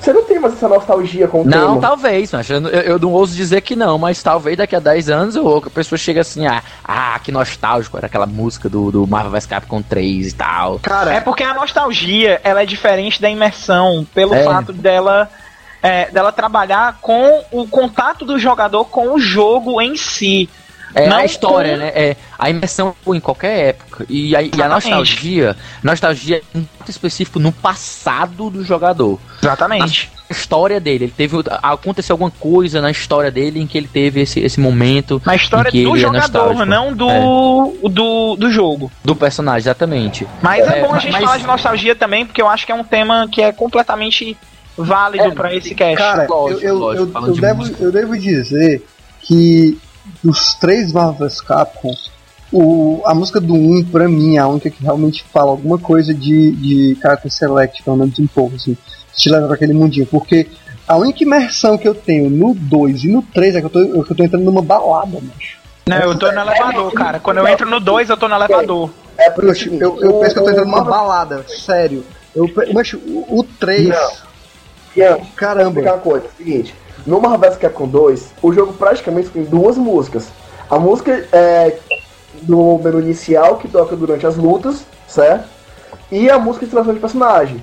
você não tem mais essa nostalgia com o Não, tema. talvez, mas eu, eu, não ouso dizer que não, mas talvez daqui a 10 anos ou a pessoa chega assim, ah, ah, que nostálgico, era aquela música do, do Marvel vs Capcom 3 e tal. Cara, é porque a nostalgia, ela é diferente da imersão, pelo é. fato dela é, dela trabalhar com o contato do jogador com o jogo em si. É não a história, com... né? É a imersão em qualquer época. E a, e a nostalgia, nostalgia é muito específico no passado do jogador. Exatamente. A história dele, ele teve aconteceu alguma coisa na história dele em que ele teve esse, esse momento. Na história do é jogador, é não do, é. do do jogo. Do personagem, exatamente. Mas é, é bom a gente mas... falar de nostalgia também, porque eu acho que é um tema que é completamente válido é, para esse cast. Cara, lógico, eu, eu, lógico, eu, eu devo, eu devo dizer que dos três Marvel Capcom, o, a música do 1, pra mim, é a única que realmente fala alguma coisa de, de Character Select, pelo menos um pouco, assim, te leva pra aquele mundinho, porque a única imersão que eu tenho no 2 e no 3 é que eu tô, é que eu tô entrando numa balada, macho. Não, eu tô no elevador, cara. Quando eu entro no 2, eu tô no elevador. É, porque eu, eu, eu penso que eu tô entrando numa balada, sério. Eu, mas o, o 3. Não. Caramba. Vou uma coisa, é o seguinte. No Marvel vs Capcom 2, o jogo praticamente tem duas músicas. A música é do menu inicial, que toca durante as lutas, certo? E a música de seleção de personagem.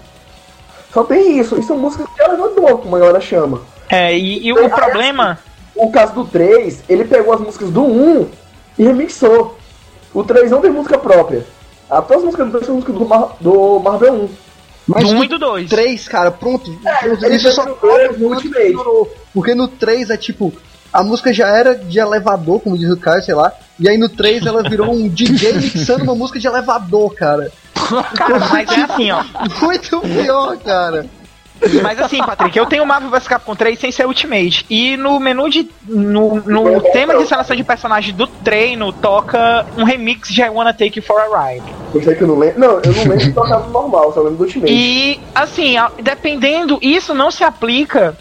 Só tem isso. E são músicas de elevador, como a galera chama. É, e, e o problema... O o caso do 3, ele pegou as músicas do 1 e remixou. O 3 não tem música própria. A todas as músicas do 3 são músicas do, Mar do Marvel 1. Mas do 1 no e do 2. 3, cara, pronto. É, isso só no Ultimate. melhorou. Porque no 3 é tipo. A música já era de elevador, como diz o Caio, sei lá. E aí no 3 ela virou um DJ mixando uma música de elevador, cara. Cara, mas é assim, ó. Muito pior, cara. Mas assim, Patrick, eu tenho o Marvel vs Capcom 3 sem ser Ultimate. E no menu de. No, no tema de seleção de personagem do treino, toca um remix de I Wanna Take You for a Ride. Eu sei que eu não lembro. Não, eu não lembro de tocar no normal, só lembro do Ultimate. E assim, dependendo, isso não se aplica.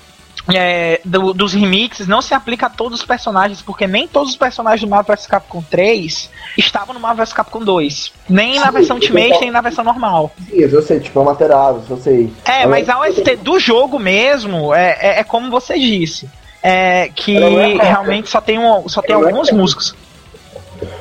É, do- dos remixes não se aplica a todos os personagens, porque nem todos os personagens do Marvel vs Capcom 3 estavam no Marvel vs Capcom 2. Nem na Sim, versão eu Ultimate, nem na versão normal. Sim, eu sei, tipo, é Amaterasu, eu sei. É, mas a OST do jogo mesmo é, é, é como você disse. É que Ela é realmente só tem, um, só tem Ela é alguns músicos.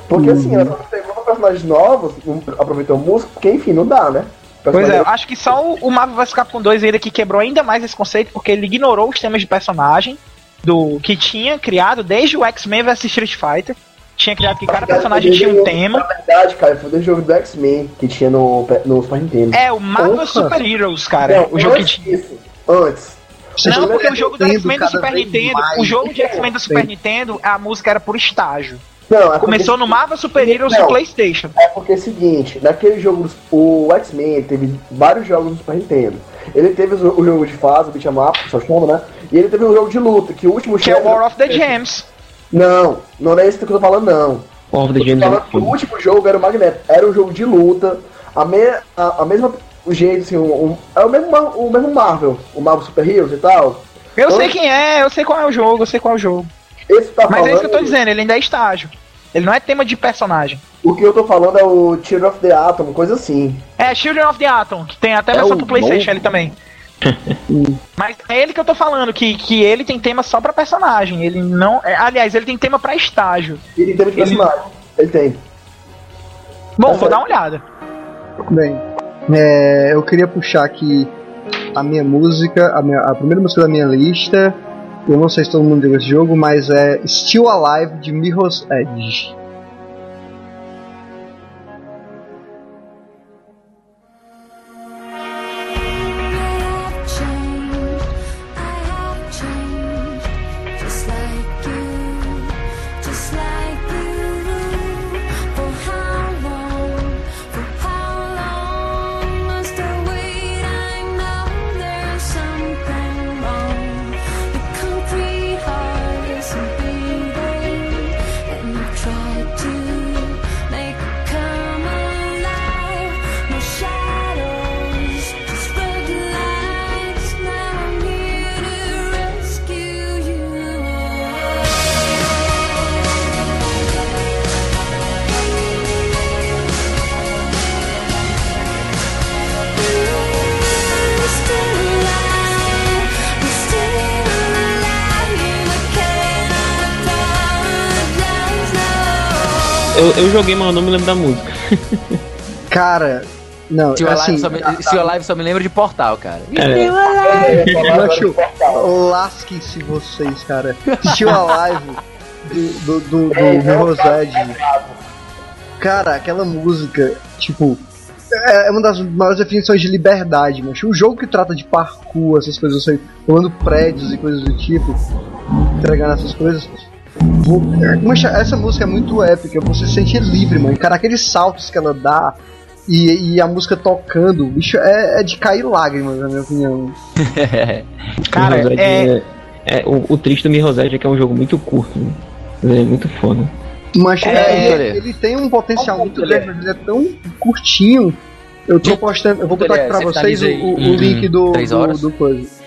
Porque assim, ela só pegou personagens novos, aproveitou música, porque enfim, não dá, né? Pois é, eu Personagem- acho que só o, o Marvel vs Capcom 2 ainda que quebrou ainda mais esse conceito, porque ele ignorou os temas de personagem do que tinha criado desde o X-Men vs Street Fighter. Tinha criado que cada personagem tinha um tema. Na verdade, cara, foi do jogo do X-Men que tinha no, no Super Nintendo. É, o Marvel Porra. Super Heroes, cara. Não, o jogo que antes tinha. disso, Antes. Não, porque o jogo do X-Men do Super Nintendo, mais. o jogo de X-Men do Super Nintendo, a música era por estágio. Não, é porque- Começou no Marvel Super Heroes do PlayStation. É porque é o seguinte, naquele jogo, o X-Men teve vários jogos no Super Nintendo. Ele teve o, o jogo de fase, o beat'em up, só chama, né? E ele teve um jogo de luta, que o último Que é o War of the Gems. Não, não é esse que eu tô falando, não. War of the Eu tô Gems é falando que o último jogo era o Magneto. Era um jogo de luta, a, me, a, a mesma jeito, assim, um, um- é o mesmo, o mesmo Marvel, o Marvel Super Heroes e tal. Eu Então- sei quem é, eu sei qual é o jogo, eu sei qual é o jogo. Esse tá Mas falando, é isso que eu tô dizendo, ele ainda é estágio. Ele não é tema de personagem. O que eu tô falando é o Tear of the Atom, coisa assim. É Children of the Atom, que tem até É versão pro Playstation novo? ele também. Mas é ele que eu tô falando, que, que ele tem tema só pra personagem. Ele não. é, aliás, ele tem tema pra estágio. Ele tem de Ele- personagem. Ele tem. Bom, Mas vou é- dar uma olhada. Bem, é, eu queria puxar aqui a minha música, a, minha- a primeira música da minha lista. Eu não sei se todo mundo viu esse jogo, mas é Still Alive de Mirror's Edge. Eu, eu joguei, mas eu não me lembro da música. Cara, não, Steel assim, Alive, só me, Steel Alive só me lembra de Portal, cara. É. Macho, lasquem-se vocês, cara. Still Alive do, do, do, do Mirror's Edge. Cara, aquela música, tipo, é uma das maiores definições de liberdade, mas um jogo que trata de parkour, essas coisas, assim, pulando prédios e coisas do tipo, entregando essas coisas. Vo- Mancha, essa música é muito épica, você se sente livre, mano. Cara, aqueles saltos que ela dá e, e a música tocando, bicho, é, é de cair lágrimas, na minha opinião. Cara, Edge é. é, o, o triste do Mirror's é que é um jogo muito curto. né? Ele é muito foda. Mas É, é, olha. ele, ele tem um potencial Qual muito ele grande, mas ele é tão curtinho. Eu tô postando, eu vou botar Ele aqui é, pra você vocês o, o- link do, três do, horas? do coisa.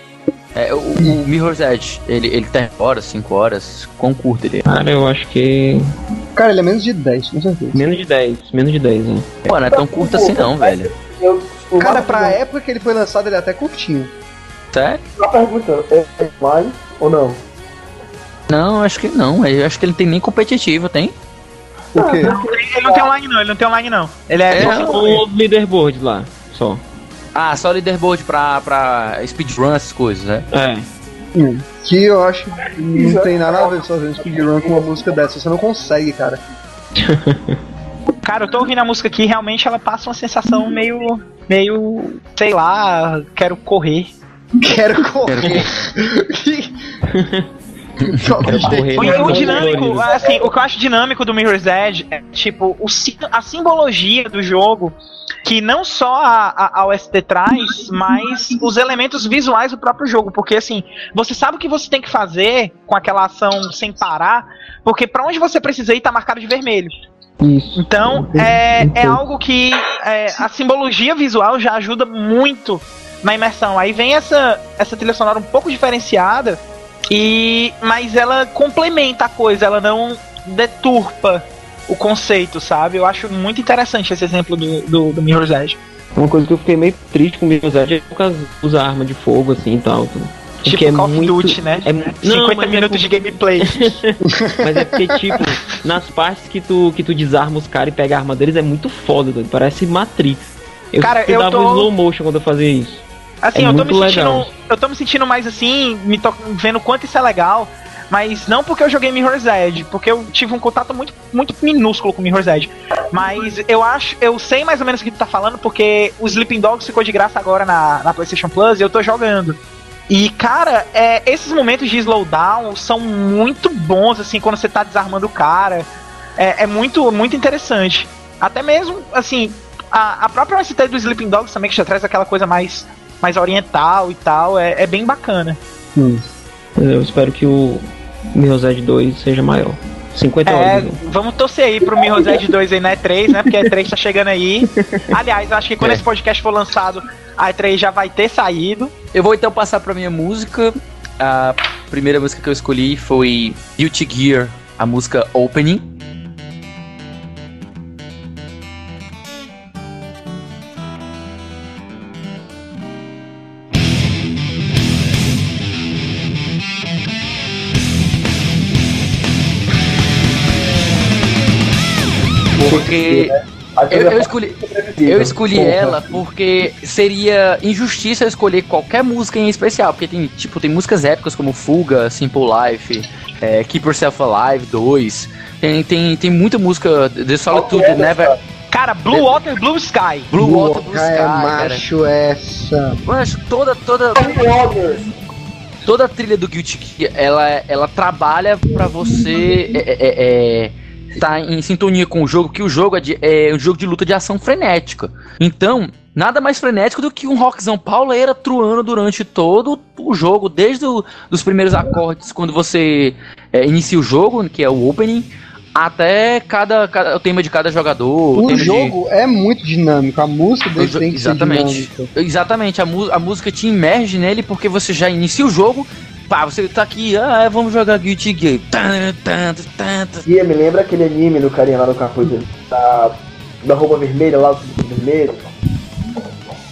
É, o, o Mirror's Edge, ele, ele tem horas, 5 horas, quão curto ele é. Cara, eu acho que. Cara, ele é menos de 10, com certeza. Menos de 10. Menos de 10, né? Pô, não é tão curto assim não, velho. Eu, Cara, pra época que ele foi lançado, ele é até curtinho. Sério? Uma pergunta, é é online ou não? Não, acho que não. Eu acho que ele não tem nem competitivo, tem? O quê? Ele não tem online, não, ele não tem online, não. Ele é. É, só não. single player. O leaderboard lá, só. Ah, só leaderboard pra, pra speedrun, essas coisas, né? É. Hum, Que eu acho que não tem nada a ver fazendo speedrun com uma música dessa. Você não consegue, cara. Cara, eu tô ouvindo a música aqui, realmente ela passa uma sensação meio. meio. sei lá, quero correr. Quero correr. Quero correr O, nas o mãos dinâmico, assim, o que eu acho dinâmico do Mirror's Edge é, tipo, o, a simbologia do jogo, que não só a, a, OST traz, mas os elementos visuais do próprio jogo. Porque, assim, você sabe o que você tem que fazer com aquela ação sem parar, porque pra onde você precisa ir tá marcado de vermelho. Isso. Então, é, é algo que é, a simbologia visual já ajuda muito na imersão. Aí vem essa, essa trilha sonora um pouco diferenciada, e mas ela complementa a coisa, ela não deturpa o conceito, sabe? Eu acho muito interessante esse exemplo do, do, do Mirror's Edge. Uma coisa que eu fiquei meio triste com o Mirror's Edge é por causa usa arma de fogo, assim e tal. Tipo é Call of muito- Duty, né? É, não, 50 mas é minutos de gameplay. Mas é porque, tipo, nas partes que tu, que tu desarma os caras e pega a arma deles é muito foda, doido. Parece Matrix. Eu, Cara, eu dava tô- slow motion quando eu fazia isso. Assim, É eu tô me sentindo. Eu tô me sentindo mais assim, me to- vendo quanto isso é legal. Mas não porque eu joguei Mirror's Edge, porque eu tive um contato muito, muito minúsculo com Mirror's Edge. Mas eu acho, eu sei mais ou menos o que tu tá falando, porque o Sleeping Dogs ficou de graça agora na, na PlayStation Plus e eu tô jogando. E, cara, é, esses momentos de slowdown são muito bons, assim, quando você tá desarmando o cara. É, é muito, muito interessante. Até mesmo, assim, a, a própria OST do Sleeping Dogs também, que já traz aquela coisa mais, mais oriental e tal, é, é bem bacana. Eu espero que o Mirror's Edge 2 seja maior. 50 É, horas. né? vamos torcer aí pro Mirror's Edge 2 aí na E3, né? Porque a E3 tá chegando aí. Aliás, acho que quando É. esse podcast for lançado, a E3 já vai ter saído. Eu vou então passar pra minha música. A primeira música que eu escolhi foi Guilty Gear, a música Opening. Eu, eu escolhi, eu escolhi ela porque seria injustiça eu escolher qualquer música em especial, porque tem, tipo, tem músicas épicas como Fuga, Simple Life, é, Keep Yourself Alive 2. Tem, tem, tem muita música, The Solitude, Never, Cara, Blue Water, Blue Sky. Blue Water, Blue Sky, é cara. macho essa. Eu acho toda, toda, toda a trilha do Guilty Gear, ela, ela trabalha pra você é, é, é, tá em sintonia com o jogo, que o jogo é, de- é um jogo de luta de ação frenética. Então, nada mais frenético do que um rockzão pauleira truando durante todo o jogo, desde o, dos primeiros acordes, quando você é, inicia o jogo, que é o opening, até cada, cada- o tema de cada jogador. O tema de- jogo é muito dinâmico, a música dele tem que Exatamente. ser dinâmica. Exatamente, a, a música te imerge nele porque você já inicia o jogo. Pá, você tá aqui, ah, vamos jogar Guilty Gear. E me lembra aquele anime do carinha lá no capuz da, da roupa vermelha lá, do vermelho.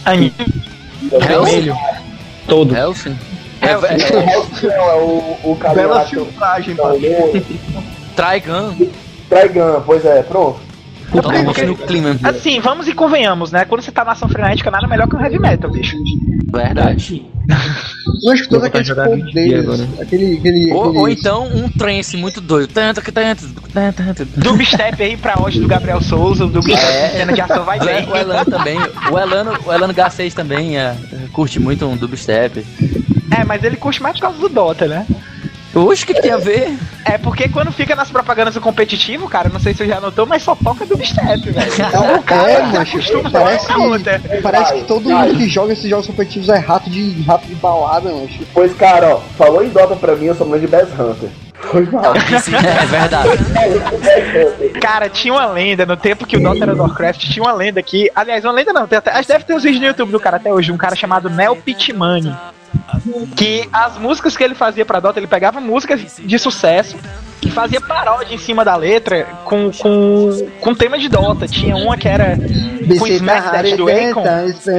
Aí, Vermelho. Todo. Helsing? É, É, o- é, Não, é o, o carinha Bela filtragem, Trigun. Trigun, pois é, pronto. Totalmente no clima. Assim, vamos e convenhamos, né? Quando você tá na ação frenética, nada melhor que um heavy metal, bicho. Verdade. Eu acho que todos aqueles poderes, aquele, aquele, Ou, ou aqueles- então um trance muito doido. Tan, tan, tan, tan, tan, tan. Dubstep aí pra hoje do Gabriel Souza, o Dubstep É. cena de ação vai O bem. O Elano também. O Elano, o Elano G6 também é, curte muito um dubstep. É, mas ele curte mais por causa do Dota, né? Oxe, o que, que tem a ver? É porque quando fica nas propagandas do competitivo, cara, não sei se você já notou, mas só toca dubstep, velho. Não, O cara é, macho, parece que, parece que todo mundo que joga esses jogos competitivos é rato de, rato de balada, macho. Pois, cara, ó, falou em Dota pra mim, eu sou mãe de Bass Hunter. Foi mal. É verdade. Cara, tinha uma lenda, no tempo que o Dota era do Warcraft, tinha uma lenda aqui. Aliás, uma lenda não, tem até, acho que deve ter uns vídeos no YouTube do cara até hoje, um cara chamado Neo Pitmani. Que as músicas que ele fazia pra Dota, ele pegava músicas de sucesso e fazia paródia em cima da letra com, com, com tema de Dota. Tinha uma que era com Smack Dash do Akon. Não, isso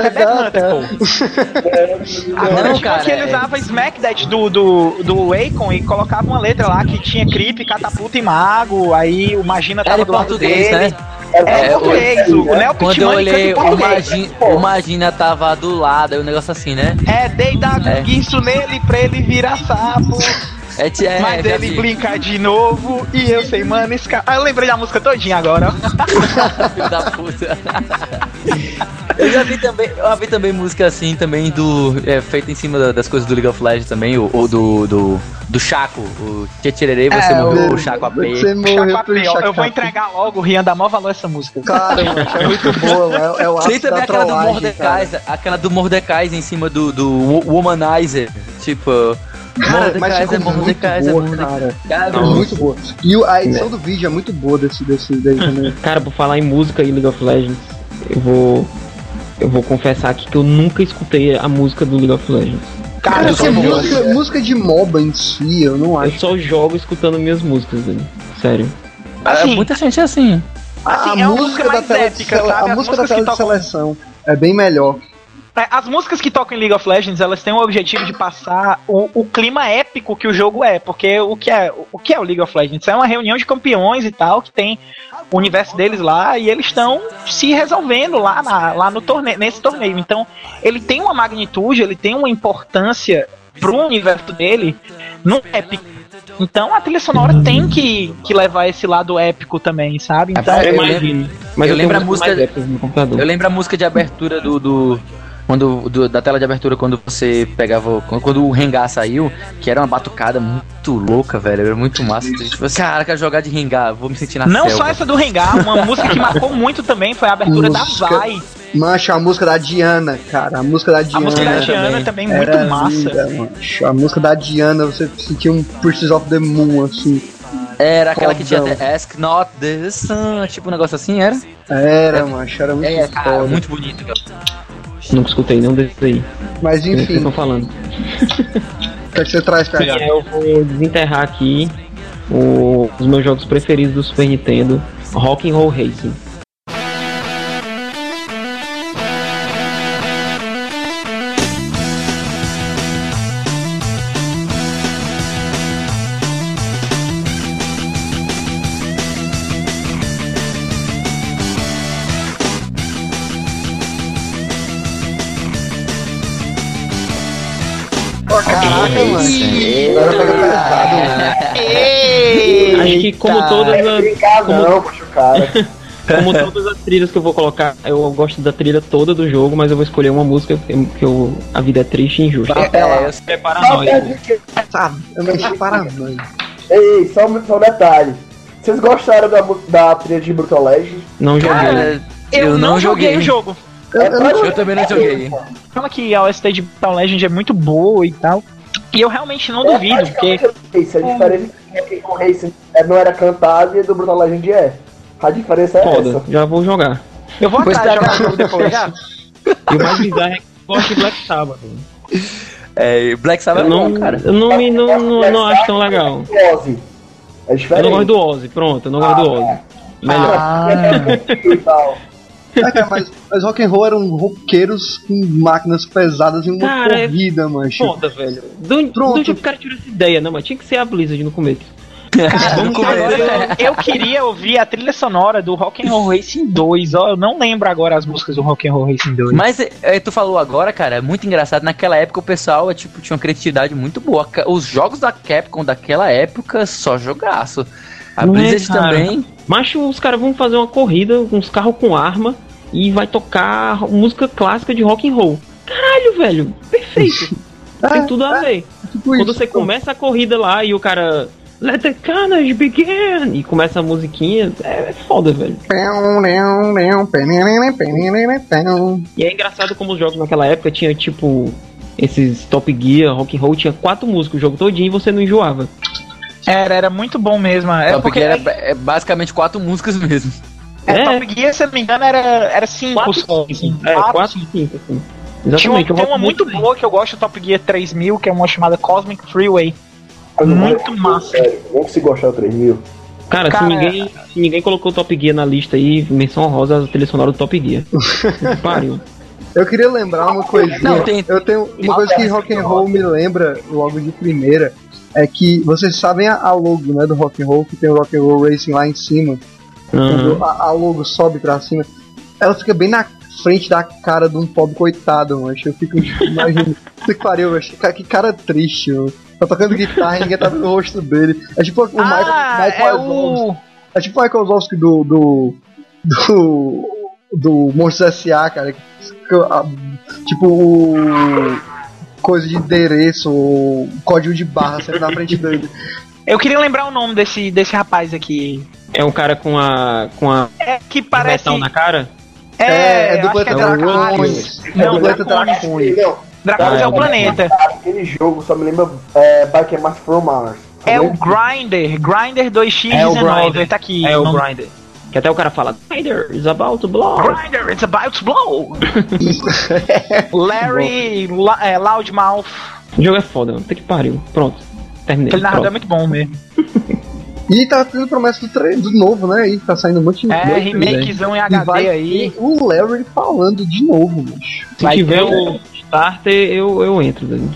é Bad Hunter, pô. Agora Não, tinha uma que ele é- usava Smack Dash do, do, do Akon e colocava uma letra lá que tinha creep, catapulta e mago, aí o Magina Era tava em do lado português, dele. né? É, É, em português, o, o Neo Quando eu olhei, o. Magina, o Magina tava do lado, aí o negócio assim, né? É, dei dar É. isso nele pra ele virar sapo. É, é, mas ele vi. brincar de novo e eu sei, mano, esse cara. Ah, eu lembrei da música todinha agora. ó. Filho da puta. Eu já vi também, eu já vi também música assim também do. É, feita em cima da- das coisas do League of Legends também, o, o do, do. Do Chaco, o Tchê você É, morreu, o- Chaco AP. Você morreu Chaco AP, ó, Eu vou Chaco entregar logo, o Rian dá mó valor a essa música. Cara, mano, é muito boa, é, é o Tem também da aquela do trollagem, Mordecai, aquela do Mordecai em cima do, do Wo- Womanizer. Tipo. Cara, mas Mordecai, ficou é muito Mordecai, é boa, Mordecai. cara. Cara, Ficou muito boa. E o- a edição do vídeo é muito boa desse, desse daí também. Cara, por falar em música e League of Legends, eu vou. Eu vou confessar aqui que eu nunca escutei a música do League of Legends. Cara, eu porque sou bom. música, música de MOBA em si, eu não Eu acho. só jogo escutando minhas músicas, velho. Sério. Assim, muita gente é assim. Assim, é uma música mais tela épica, sabe? A música da tela de seleção é bem melhor. É, As músicas que tocam em League of Legends, elas têm o objetivo de passar o, o clima épico que o jogo é, porque o que é o que é o League of Legends? É uma reunião de campeões e tal, que tem o universo deles lá, e eles estão se resolvendo lá, na- lá no torneio, nesse torneio. Então, ele tem uma magnitude, ele tem uma importância pro universo dele no épico. Então a trilha sonora tem que, que levar esse lado épico também, sabe? Então, Rapaz, Eu eu imagino. Mas eu lembro a música-. Eu lembro a música de abertura do. do quando, do- da tela de abertura, quando você pegava. o- Quando, quando o Rengar saiu, que era uma batucada muito louca, velho. Era muito massa. Tipo assim, cara, quero jogar de Rengar, vou me sentir na não selva. só essa do Rengar, uma música que marcou muito também foi a abertura Música- da Vai. Mancha, a música da Diana, cara. A música da A Diana. música da também. Diana também, muito era massa. linda, mancho. A música da Diana, você sentia um Pursuit of the Moon, assim. Era aquela que tinha até Ask Not the Sun, tipo um negócio assim, era? Era, mancho, era muito É, cara, muito bonito. cara. Nunca escutei nenhum desses aí. Mas Não sei o que enfim, estão falando. o que, é que você traz, aí eu vou desenterrar aqui o- os meus jogos preferidos do Super Nintendo, Rock and Roll Racing. Como todas as, Brincar como- não, puxa o cara. como todas as trilhas que eu vou colocar, eu gosto da trilha toda do jogo, mas eu vou escolher uma música que, eu, a vida é triste e injusta. É, eu- nós. pergunta que- Sabe? Eu mexi para a mãe. Ei, só um, só um detalhe. Vocês gostaram da, da trilha de Brutal Legend? Não joguei. Cara, Eu, não joguei o jogo. Eu, eu não- Eu também não joguei. Fala que a OST de Brutal Legend é muito boa e tal. E eu realmente não duvido, porque a diferença é que o Racing é- não era cantado e do Brutal Legend é. A diferença é Foda, essa. já vou jogar. eu vou atrás tá, jogar jogo depois. E o mais bizarro é que eu gosto de Black Sabbath. É, Black Sabbath Eu é não, bom, cara. eu não, me, não, não, não acho tão legal. Ozzy. É Eu diferente. não gosto do Ozzy, pronto, eu não gosto do Ozzy. Melhor. Ah, E. É, cara, mas, mas rock and roll eram roqueiros com máquinas pesadas em uma Cara, é corrida, mancho. Foda, velho. Do, Pronto. do tipo o cara tirou essa ideia, não, mas tinha que ser a Blizzard no começo. No começo. Agora, eu queria ouvir a trilha sonora do Rock and Roll Racing 2. Ó, eu não lembro agora as músicas do Rock and Roll Racing 2. Mas é, tu falou agora, cara, é muito engraçado. Naquela época o pessoal é, tipo, tinha uma criatividade muito boa. Os jogos da Capcom daquela época, só jogaço. A Não é, Blizzard cara? também. Macho, os caras vão fazer uma corrida com os carros com arma e vai tocar música clássica de rock and roll. Caralho, velho, perfeito. Tem tudo a ver. Tipo Quando isso. você começa a corrida lá e o cara Let the carnage begin e começa a musiquinha, é, é foda, velho. E é engraçado como os jogos naquela época tinha tipo esses Top Gear, Rock and Roll, tinha quatro músicas o jogo todinho e você não enjoava. Era, era muito bom mesmo. É Não, porque porque era é basicamente quatro músicas mesmo. É, É. Top Gear, se eu não me engano, era, era cinco Quatro, só. cinco. É, Quatro, quatro, cinco, assim. Tinha uma, Exatamente. tem uma muito boa que eu gosto, Top Gear 3000, que é uma chamada Cosmic Freeway. Muito massa. Sério, não consigo gostar do 3000. Cara, Cara, se, ninguém, se ninguém colocou o Top Gear na lista aí, menção honrosa a trilha sonora do Top Gear. Pariu. Eu queria lembrar uma coisinha. Não, tem- Eu tenho uma coisa que rock and roll me lembra logo de primeira é que vocês sabem a, a logo, né, do rock and roll que tem o rock and roll racing lá em cima. Quando a, a logo sobe pra cima, ela fica bem na frente da cara de um pobre coitado, mano. Eu fico imaginando. que pariu, mano. Que, cara triste, mano. Tá tocando guitarra e ninguém tá vendo o rosto dele. É tipo o Michael, Ah, Michael é Wazowski. o. É tipo o Michael Wazowski do. do. do. do Monstros S.A., cara. Tipo o. coisa de endereço, o código de barra sempre na frente dele. Eu queria lembrar o nome desse, desse rapaz aqui. É um cara com a. com a É que parece. na cara? É, é que é dubleta Draconis. É Não, dubleta Draconis. Draconis. Não, Draconis Ah, é o é. planeta. aquele jogo só me lembra é, Bike Master from Mars. É o Grinder. Grinder 2x19. É o Grindr. Tá aqui. É o Grinder. Que até o cara fala, Grinder is about to blow. Grinder, it's about to blow. Larry La, é, Loudmouth. O jogo é foda, mano. Puta que pariu. Pronto. Terminei. Aquele narrador é muito bom mesmo. E tá tendo promessa do, tre- do novo, né? Aí tá saindo um monte de É, remake, né? remakezão em E HD vai aí. ter o Larry falando de novo, bicho. Se Vai tiver o starter, eu, eu entro. Dani.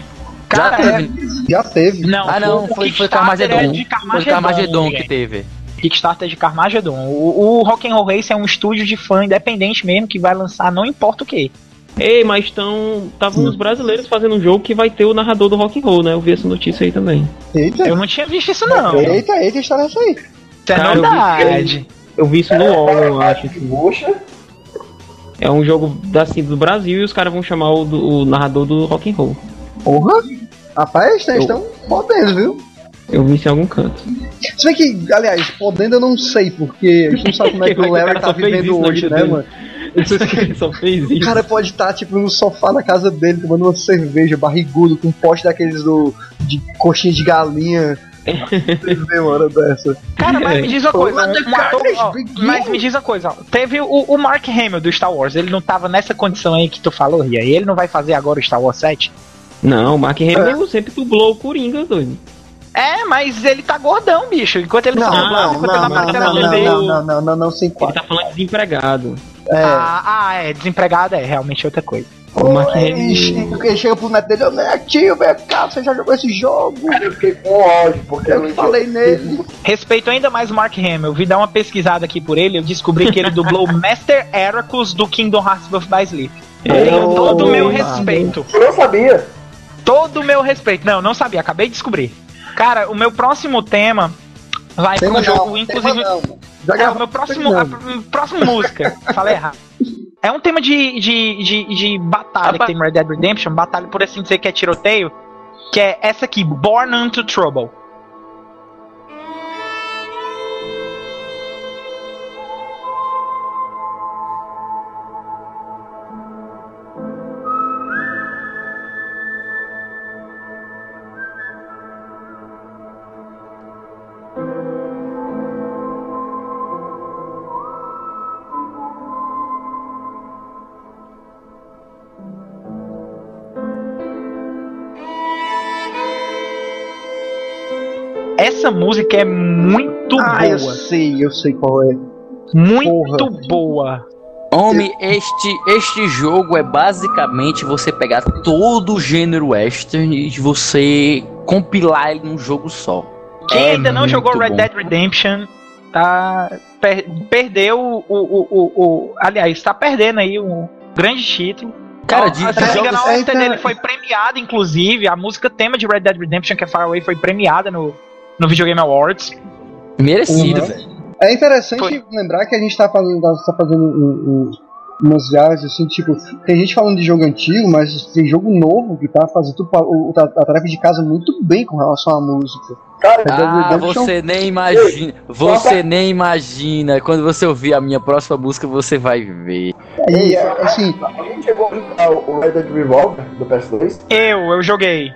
Cara, Já é- teve. Já teve. Não, Ah, não, foi, foi é de Foi Carmageddon que teve. Kickstarter de Carmageddon. O, o Rock'n'Roll Race é um estúdio de fã independente mesmo que vai lançar não importa o que. Ei, mas estão. Estavam os brasileiros fazendo um jogo que vai ter o narrador do rock and roll, né? Eu vi essa notícia aí também. Eita, Eu não tinha visto isso não. eita, eita, história é essa aí. Isso é Cara, eu vi novidade. Eu vi isso no UOL, eu acho. assim. Poxa, É um jogo da, assim, do Brasil e os caras vão chamar o, do- o narrador do rock and roll. Porra! Rapaz, eles estão podendo, viu? Eu vi isso em algum canto. Se bem que, aliás, podendo eu não sei, porque a gente não sabe como é que o Larry tá vivendo hoje, né, dele. mano? Ele só fez O isso. cara pode estar, tipo, no sofá na casa dele, tomando uma cerveja, barrigudo, com um pote daqueles do. de coxinha de galinha. Uma hora dessa. Cara, mas me diz uma coisa, ó, begin. mas me diz uma coisa, ó, teve o, o Mark Hamill do Star Wars, ele não tava nessa condição aí que tu falou, Ria, e ele não vai fazer agora o Star Wars 7? Não, o Mark Hamill sempre dublou o Coringa, doido. É, mas ele tá gordão, bicho, enquanto ele Não, tá não, dublando, não, enquanto ele não, tá não, martelando não, dele. não, não, não, não, não, sem Ele quatro. tá falando desempregado. É. Ah, ah, é, desempregado é realmente outra coisa. O Mark Pô, ele ele chega pro neto dele, ô netinho, vem cá, você já jogou esse jogo? eu fiquei com ódio, porque Eu não que falei nele. Respeito ainda mais o Mark Hamill. Eu vi dar uma pesquisada aqui por ele. Eu descobri que ele dublou o Master Heracles do Kingdom Hearts Birth by Sleep. Tenho todo o meu respeito. Eu não sabia. Todo o meu respeito. Não, não sabia. Acabei de descobrir. Cara, o meu próximo tema vai Tema pro um jogo, não, inclusive. não. É, o meu próximo, não. a próxima música. Falei errado. É um tema de, de, de, de batalha que tem Red Dead Redemption, batalha por assim dizer que é tiroteio, que é essa aqui, Born Into Trouble. Essa música é muito Ah, eu boa. sei, eu sei qual é. Muito porra. boa. Homem, este, este jogo é basicamente você pegar todo o gênero western e você compilar ele num jogo só. Quem É ainda não jogou Red bom. Dead Redemption tá per- perdeu o, o, o, o- aliás tá perdendo aí um grande título. Cara, de, se não de me jogos engano, a é, Western então- dele foi premiada, inclusive a música tema de Red Dead Redemption que é Far Away foi premiada no no Video Game Awards. merecido, Uhum. velho. É interessante Foi. lembrar que a gente tá fazendo, tá fazendo um- um- umas viagens assim, tipo, tem gente falando de jogo antigo, mas tem jogo novo que tá fazendo o- a, a tarefa de casa muito bem com relação à música. Cara, Ah, você nem imagina. Você nem imagina. Quando você ouvir a minha próxima música, você vai ver. E, assim, alguém chegou o Red Dead Revolver do PS2? Eu, eu joguei.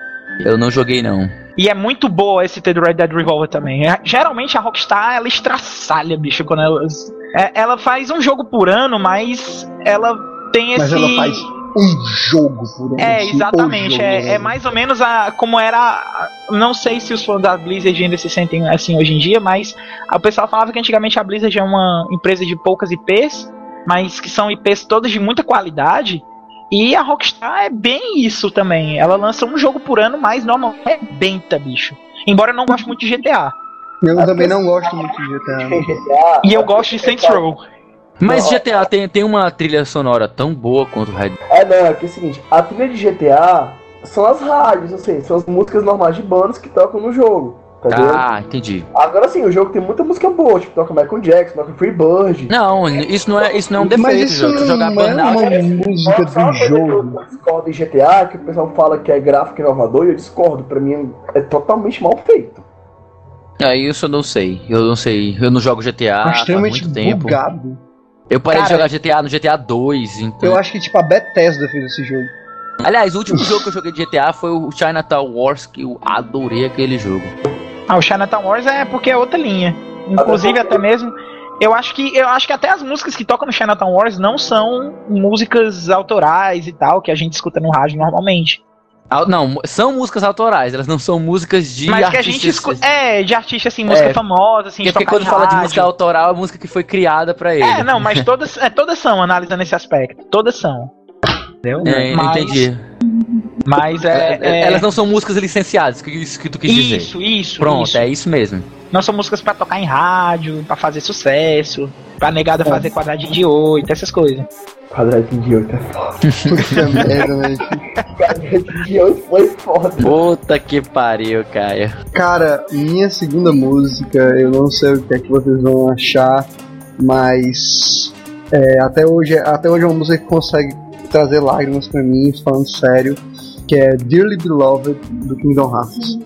Eu não joguei, não. E é muito boa esse T do Red Dead Revolver também. É, geralmente a Rockstar ela estraçalha, bicho, quando ela. é, ela faz um jogo por ano, mas ela tem esse. mas ela faz um jogo por ano. É, exatamente. jogo, É, né? é mais ou menos a, como era. Não sei se os fãs da Blizzard ainda se sentem assim hoje em dia, mas o pessoal falava que antigamente a Blizzard é uma empresa de poucas IPs, mas que são IPs todas de muita qualidade. E a Rockstar é bem isso também. Ela lança um jogo por ano, mas normalmente é benta, bicho. Embora eu não goste muito de GTA. Eu também não gosto muito de GTA. GTA, E eu gosto de Saints Row. Mas Não. GTA tem, tem uma trilha sonora tão boa quanto o Red É, não, é que é o seguinte, a trilha de GTA são as rádios, assim, são as músicas normais de bandas que tocam no jogo, entendeu? Ah, entendi. Agora sim, o jogo tem muita música boa, tipo, toca Michael Jackson, toca Freebird. Não, isso não é, isso não é um defeito. Mas isso João. Tu jogar não é uma música Só uma do jogo. Eu discordo em GTA, que o pessoal fala que é gráfico inovador, e eu discordo, pra mim é totalmente mal feito. É, isso eu não sei. Eu não sei. Eu não jogo GTA há muito tempo. bugado. Eu parei de Cara, jogar GTA no GTA 2, então. Eu acho que tipo a Bethesda fez esse jogo. Aliás, o último jogo que eu joguei de GTA foi o Chinatown Wars, que eu adorei aquele jogo. Ah, o Chinatown Wars é porque é outra linha. Inclusive até mesmo. Eu acho que eu acho que até as músicas que tocam no Chinatown Wars não são músicas autorais e tal que a gente escuta no rádio normalmente. Ah, Não, são músicas autorais, elas não são músicas de Mas que a gente escuta. É, de artista assim, música É, famosa, assim, Porque quando fala de música autoral, é música que foi criada pra ele. É, não, mas todas, é, todas são, analisando esse aspecto. Todas são. Entendeu? É, mas, entendi. Mas é. É, é- Elas não são músicas licenciadas, que isso que tu quis dizer. Isso, isso. Pronto, isso. é isso mesmo. Não são músicas pra tocar em rádio, pra fazer sucesso, pra negada fazer quadradinho de oito, essas coisas. Quadradinho de 8 é foda. Puta merda, velho. Quadradinho de 8 foi foda. Puta que pariu, Caio. Cara, minha segunda música, eu não sei o que é que vocês vão achar, mas é, até, hoje, até hoje é uma música que consegue trazer lágrimas pra mim, falando sério, que é Dearly Beloved do Kingdom Hearts.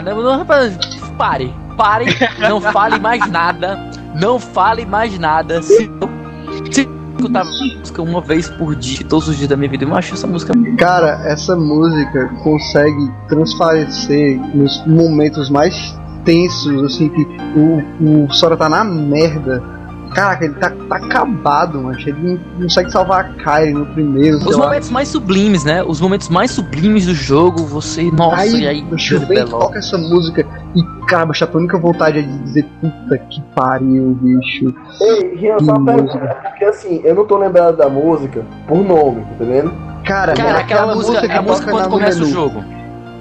Caramba, não, rapaz, pare, pare, não fale mais nada, não fale mais nada. Se, se eu escutar música uma vez por dia, todos os dias da minha vida, eu acho essa música. Cara, essa música consegue transparecer nos momentos mais tensos, assim, que o, o Sora tá na merda. Caraca, ele tá, tá acabado, mas ele não consegue salvar a Kyrie no primeiro. Os lá. momentos mais sublimes, né? Os momentos mais sublimes do jogo, você. Nossa, aí, e aí. bicho, vem, toca essa música e, cara, bicho, a única vontade é de dizer, puta que pariu, bicho. Ei, Rian, só uma Música. pergunta, porque assim, eu não tô lembrado da música por nome, tá entendendo? Cara, Cara, é aquela música, é a música quando começa o menu. jogo.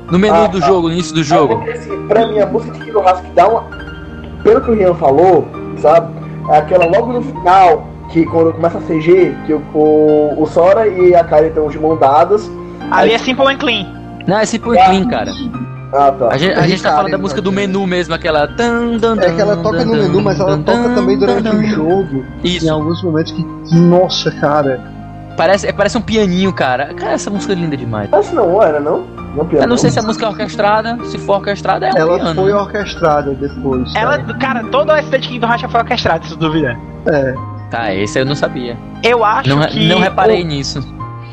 No menu Ah, do tá. jogo, no início do É jogo. porque assim, pra mim a música de Hearts que dá uma. Pelo que o Rian falou, sabe? É aquela logo no final, que quando começa a CG, que o, o, o Sora e a Kyrie estão de mão dadas. Ali é Simple and Clean. Não, é Simple and Clean, cara. Ah, tá. A gente, a gente tá falando da música do menu mesmo, aquela. É que ela toca no menu, mas ela toca também durante o jogo. Em Isso. alguns momentos que, nossa, cara. Parece, é, parece um pianinho, cara. Cara, essa música é linda demais. Mas não era, não? Não, piano, Eu não sei se a música é orquestrada. Se for orquestrada, é um Ela piano. foi né? orquestrada depois. Ela, cara. cara, toda a estética de Kingdom Hearts já foi orquestrada, se dúvida. É. Tá, esse eu não sabia. Eu acho Não, que. não reparei nisso.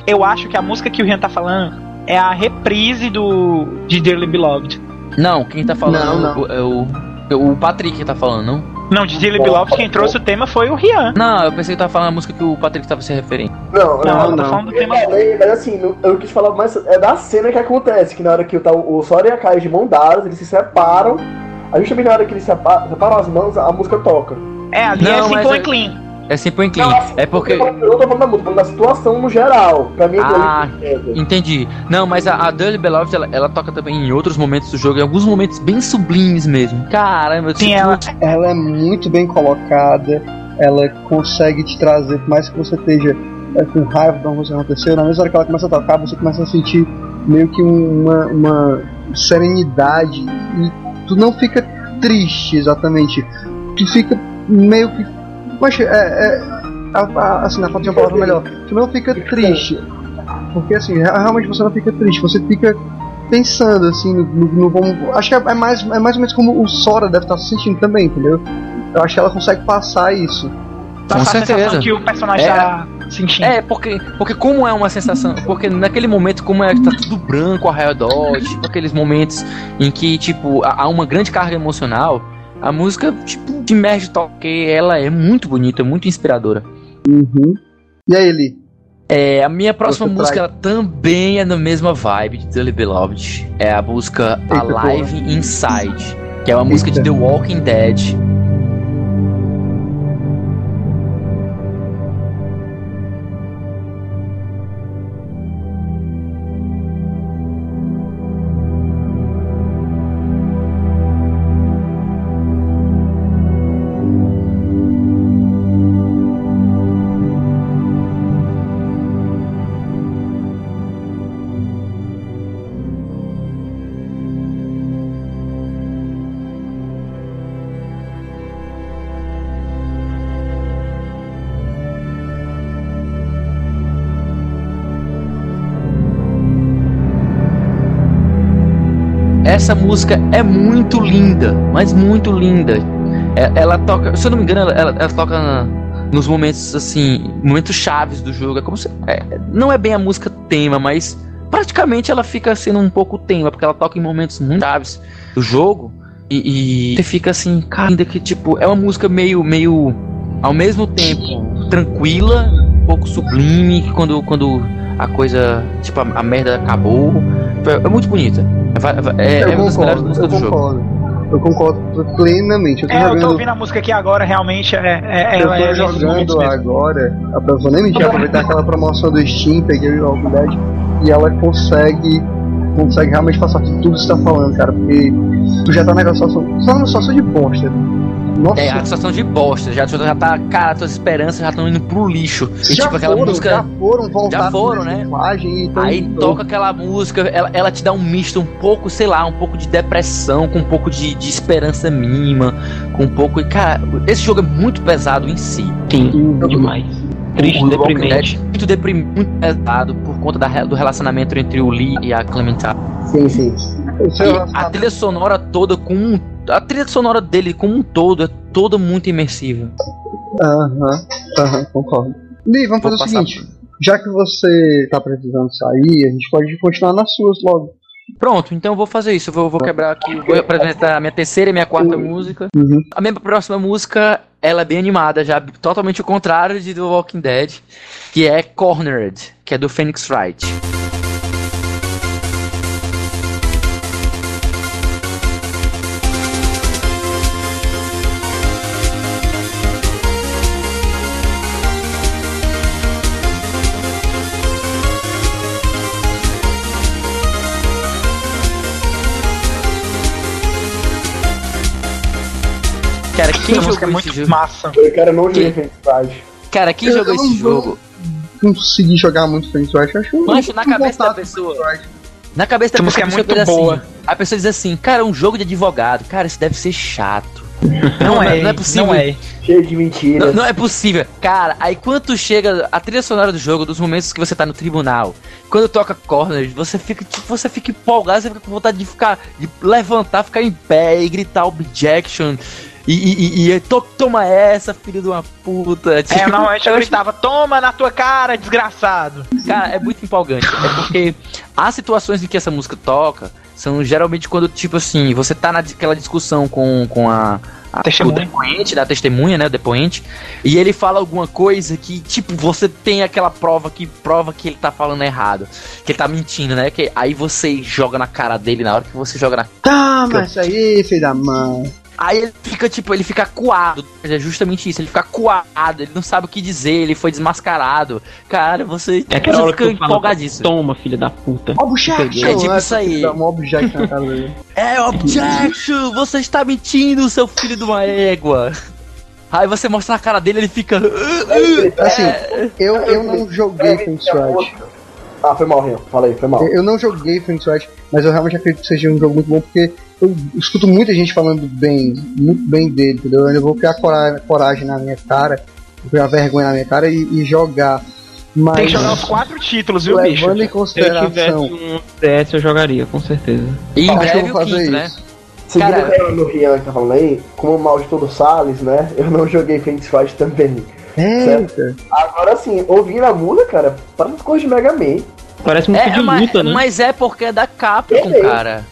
Eu acho que a música que o Rian tá falando é a reprise do de Dearly Beloved. Não, quem tá falando Não, não. o- é o, é o Patrick que tá falando, não? Não, de Dearly Beloved, quem trouxe o tema foi o Rian. Não, eu pensei que tava falando a música que o Patrick tava se referindo. Não, Não, não, não. falando do tema. falei, mas assim, eu quis falar mais é da cena que acontece, que na hora que tá o, o Sora e a Kai de mão dadas, eles se separam. A gente também na hora que eles separam, separam as mãos, a música toca. É, ali Não, é Simple é- and Clean. É Simple and Clean. Não, assim, É porque. Eu não tô falando da música, tô falando da situação no geral. Pra mim, Ah, é Entendi. Não, mas a, a Dirty Beloved, ela, ela toca também em outros momentos do jogo, em alguns momentos bem sublimes mesmo. Caramba, Sim, tipo, ela. Ela é muito bem colocada. Ela consegue te trazer, por mais que você esteja é, com raiva de algo que aconteceu, na mesma hora que ela começa a tocar, você começa a sentir meio que uma, uma serenidade e tu não fica triste exatamente. Tu fica meio que. Poxa, é. é a, a, assim, na falta de uma palavra melhor. Tu não fica triste. Porque assim, re- realmente você não fica triste, você fica pensando assim no, no, no como. Acho que é, é mais, é mais ou menos como o Sora deve estar se sentindo também, entendeu? Eu acho que ela consegue passar isso. Com sensação certeza. que o personagem É. tá sentindo. É, porque, porque como é uma sensação. Porque naquele momento, como é tá tudo branco ao redor, tipo aqueles momentos em que, tipo, há uma grande carga emocional, a música, tipo, te imerge toque, ela é muito bonita, muito inspiradora. Uhum. E aí, Eli? É, a minha próxima Você música ela também é na mesma vibe de Dearly Beloved. É a música Eita, Alive Inside, que é uma música de Eita. The Walking Dead. Essa música é muito linda, mas muito linda. É- Ela toca, se eu não me engano, ela, ela- toca nos momentos assim, momentos chaves do jogo. É como se, é, não é bem a música tema, mas praticamente ela fica sendo um pouco tema, porque ela toca em momentos muito chaves do jogo. E, e você fica assim, cara, ainda que tipo, é uma música meio, meio, ao mesmo tempo tranquila, um pouco sublime, quando, quando a coisa, tipo, a, a merda acabou. É, é muito bonita. É, é, eu é uma das melhores concordo, músicas eu do jogo. Eu concordo plenamente. Eu tô É, eu tô jogando, ouvindo a música aqui agora, realmente é, é, eu ela tô é momentos jogando agora. A pessoa nem mentir, aproveitar aquela promoção do Steam, peguei o Walking Dead e ela consegue. Consegue realmente passar tudo que você tá falando, cara. Porque tu já tá naquela situação. Tu tá numa situação de bosta. Nossa, É, a situação de bosta. Já, já tá, cara, tuas esperanças já estão indo pro lixo. E já tipo, aquela foram, música. já foram voltar já foram, pra né? reciclagem e tão- Aí tão- toca aquela música, ela, ela te dá um misto, um pouco, sei lá, um pouco de depressão, com um pouco de, de esperança mínima, com um pouco. Cara, esse jogo é muito pesado em si. Sim, demais. Triste, O deprimente. Dead é muito deprimente, muito pesado por conta da, do relacionamento entre o Lee e a Clementine. Sim, sim. E a trilha sonora toda com um- a trilha sonora dele como um todo é toda muito imersiva. Aham, aham, concordo. Li, vamos Vou fazer o seguinte. Já que você tá precisando sair, a gente pode continuar nas suas logo. Pronto, então eu vou fazer isso. Eu vou, vou quebrar aqui, vou apresentar a minha terceira e minha quarta música. Uhum. A minha próxima música, ela é bem animada, já totalmente o contrário de The Walking Dead, que é Cornered, que é do Phoenix Wright. Cara, quem Essa música é jogou muito esse jogo? massa. Eu quero não jogar Wright. Cara, quem Eu- jogou esse não vou- jogo? Consegui jogar muito Wright, eu acho Mancho, na cabeça da voltado pessoa. Na cabeça da pessoa, é a pessoa muito boa. assim, a pessoa diz assim, cara, um jogo de advogado, cara, isso deve ser chato. Não, é, não é possível. Não é. Cheio de mentiras. Não, não é possível. Cara, aí quando tu chega a trilha sonora do jogo, dos momentos que você tá no tribunal, quando toca corner, você fica, tipo, você fica empolgado, você fica com vontade de ficar, de levantar, ficar em pé e gritar objection. E, e, e, e to- toma essa, filho de uma puta. É, Tipo, normalmente eu gritava, toma na tua cara, desgraçado. Cara, é muito empolgante. É porque as situações em que essa música toca são geralmente quando, tipo assim, você tá naquela discussão com, com a. a Testemunha. O depoente, da testemunha, né? O depoente. E ele fala alguma coisa que, tipo, você tem aquela prova que prova que ele tá falando errado. Que ele tá mentindo, né? Que, aí você joga na cara dele na hora que você joga na Tá, mas isso aí, filho da mãe. Aí ele fica, tipo, ele fica coado. É justamente isso, ele fica coado, ele não sabe o que dizer, ele foi desmascarado. Cara, você, É aquela você hora que fica falo, empolgadíssimo. Toma, filha da puta. Objection! É tipo isso aí. Dá um objection na cara dele. É objection! Você está mentindo, seu filho de uma égua! Aí você mostra na cara dele, ele fica. Assim, eu, eu não joguei Phoenix Wright. Ah, foi mal, Rian. Fala aí, foi mal. Eu não joguei Phoenix Wright, mas eu realmente acredito que seja um jogo muito bom, porque eu escuto muita gente falando bem, muito bem dele, entendeu? Eu ainda vou criar cora- coragem na minha cara, vou criar vergonha na minha cara e, e jogar. Mas Tem que jogar os quatro títulos, viu, bicho? levando em Se eu tivesse consideração. um DS, eu jogaria, com certeza. E em acho que eu breve vou o fazer quinto, né? isso. Seguindo Cara- o no Rian que tá falando aí, como o mal de todo Salles, né? Eu não joguei Phoenix Wright também. Eita. Agora sim, ouvindo a música, cara, parece umas coisas de Mega Man. Parece música É, de mas, luta, né? mas é porque é da Capcom, Beleza. cara.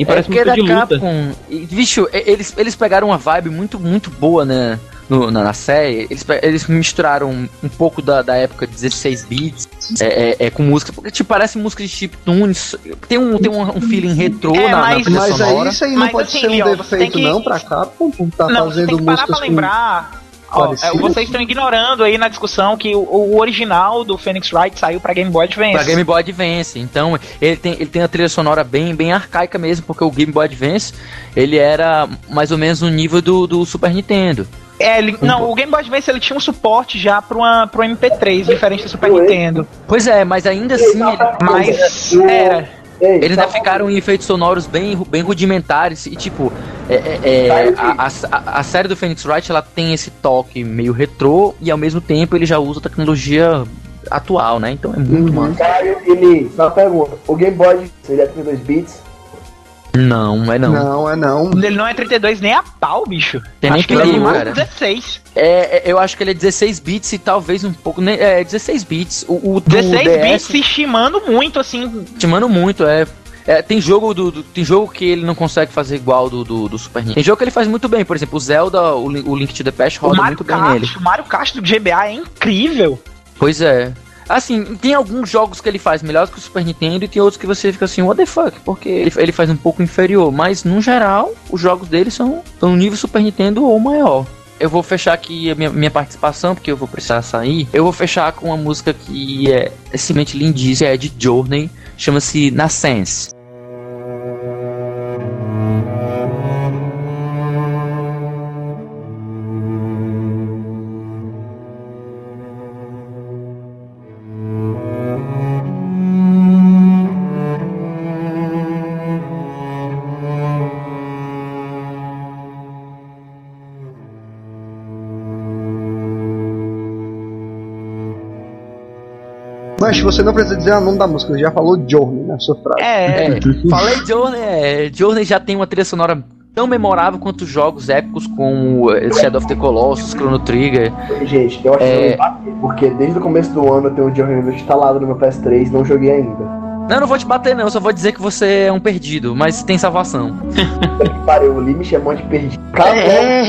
E parece é é de da luta. Capcom. E, bicho, eles, eles pegaram uma vibe muito, muito boa, né? No, na, na série, eles, eles misturaram um pouco da, da época de 16 bits é, é- é com música, porque tipo, parece música de chiptunes, tem um, tem um, um feeling retrô É, na, na mas- trilha Mas sonora. aí isso aí não Mas pode assim, ser um defeito que- não pra Capcom, por tá Não, fazendo tem que parar músicas com... lembrar. Ó, é, vocês estão ignorando aí na discussão que o, o original do Phoenix Wright saiu pra Game Boy Advance. Pra Game Boy Advance, então ele tem, ele tem a trilha sonora bem, bem arcaica mesmo, porque o Game Boy Advance ele era mais ou menos no nível do, do Super Nintendo. É, ele- não, o Game Boy Advance ele tinha um suporte já pro, uma, pro MP3, diferente do Super? Nintendo. Pois é, mas ainda assim ele- Mas O- era. Ei, Eles ainda tá- ficaram em efeitos sonoros bem, bem rudimentares e tipo, é, é- é, a, a- a série do Phoenix Wright ela tem esse toque meio retrô e ao mesmo tempo ele já usa tecnologia atual, né? Então é muito Uhum. massa. Caio e só pergunta. O Game Boy, ele é 32 bits? Não, é não. Não, é não. Ele não é 32 nem a pau, bicho. Tem Acho que ele é cara. 16. É, eu acho que ele é 16 bits e talvez um pouco. né, É, 16 bits. O, o do 16 DS, bits se estimando muito, assim. estimando muito, é. É, tem jogo do, do- tem jogo que ele não consegue fazer igual do, do, do Super Nintendo. Tem jogo que ele faz muito bem, por exemplo, o Zelda, o, o Link to the Past O roda Mario muito bem nele. O Mario Kart do GBA é incrível. Pois é. Assim, tem alguns jogos que ele faz melhores que o Super Nintendo e tem outros que você fica assim, what the fuck, porque ele, ele faz um pouco inferior, mas no geral, os jogos dele são, são nível Super Nintendo ou maior. Eu vou fechar aqui a minha, minha participação, porque eu vou precisar sair. Eu vou fechar com uma música que é simplesmente lindíssima, é de Journey, chama-se Nascence. Mas você não precisa dizer o nome da música, já falou Journey na sua frase. É, É, falei Journey, é, Journey já tem uma trilha sonora tão memorável quanto jogos épicos como eh, Shadow of the Colossus, Chrono Trigger. Gente, eu acho É. que eu bater, porque desde o começo do ano eu tenho o Journey instalado no meu PS3 não joguei ainda. Não, eu não vou te bater não, eu só vou dizer que você é um perdido, mas tem salvação. Pariu, o Lee me chamou de perdido. É.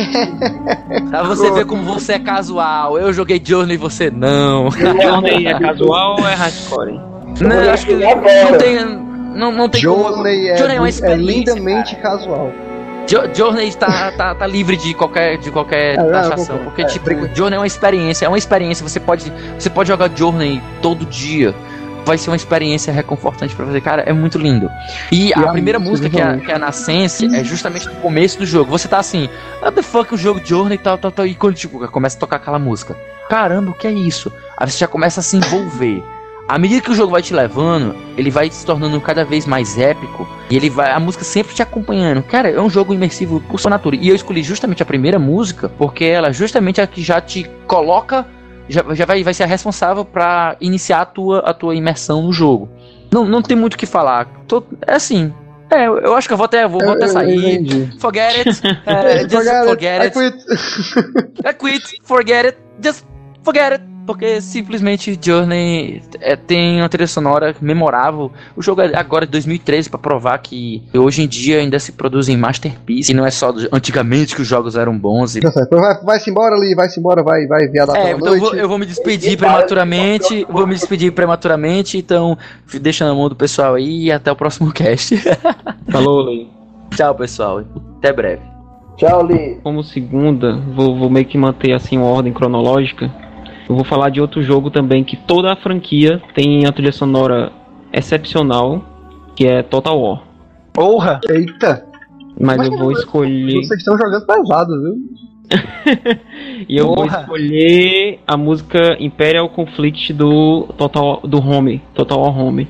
Pra você ver como você é casual. Eu joguei Journey e você não. Journey é casual ou é hardcore? Não, eu acho que não tem. Não, não tem como. Journey é, Journey é uma é experiência, lindamente casual. Jo- Journey tá, tá, tá livre de qualquer, de qualquer É, taxação. Porque, É, tipo. Journey é uma experiência. É uma experiência. Você pode, você pode jogar Journey todo dia. Vai ser uma experiência reconfortante pra você. Cara, é muito lindo. E, a a primeira música, que é, que é a Nascence, é justamente no começo do jogo. Você tá assim, what the fuck, o jogo Journey e tal, tal, tal. E quando tipo, começa a tocar aquela música. Caramba, o que é isso? Aí você já começa a se envolver. À medida que o jogo vai te levando, ele vai se tornando cada vez mais épico e ele vai a música sempre te acompanhando. Cara, é um jogo imersivo por sua natureza. E eu escolhi justamente a primeira música porque ela é justamente a que já te coloca já, já vai, vai ser a responsável pra iniciar a tua, a tua imersão no jogo. Não, não tem muito o que falar. Tô- é assim. É, eu acho que eu vou até, vou, até sair. Forget it. é, just forget I it. quit. I quit, forget it, just forget it. Porque simplesmente Journey é, tem uma trilha sonora memorável. O jogo é agora de 2013 pra provar que hoje em dia ainda se produzem masterpieces. E não é só do- antigamente que os jogos eram bons. E... Tá. Vai, vai-se embora ali, vai-se embora, vai, vai viadar É, então eu noite. vou, eu vou me despedir E para- prematuramente. Vou me despedir prematuramente. Então, deixa na mão do pessoal aí e até o próximo cast. Falou, Lei. Tchau, pessoal. Até breve. Tchau, Lee. Como segunda, vou, vou meio que manter assim uma ordem cronológica. Eu vou falar de outro jogo também que toda a franquia tem a trilha sonora excepcional, que é Total War. Porra! Eita, Mas Mas eu vou escolher. vocês estão jogando pesado, viu? E eu vou Porra. escolher a música Imperial Conflict do Total do Home, Total War Home.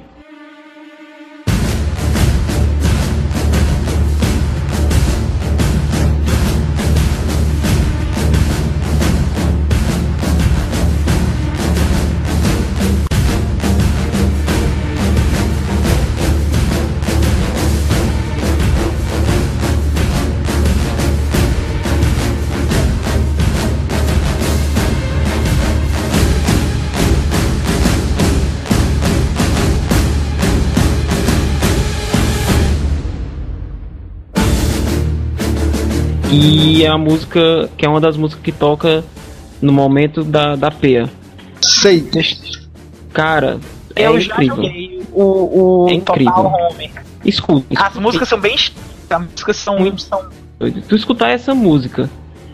E é a música que é uma das músicas que toca no momento da, da peia. Sei. Cara, é eu já incrível. joguei o, o É incrível. Total Home. Escuta. As escuta. músicas são bem. As músicas são. são Tu escutar essa música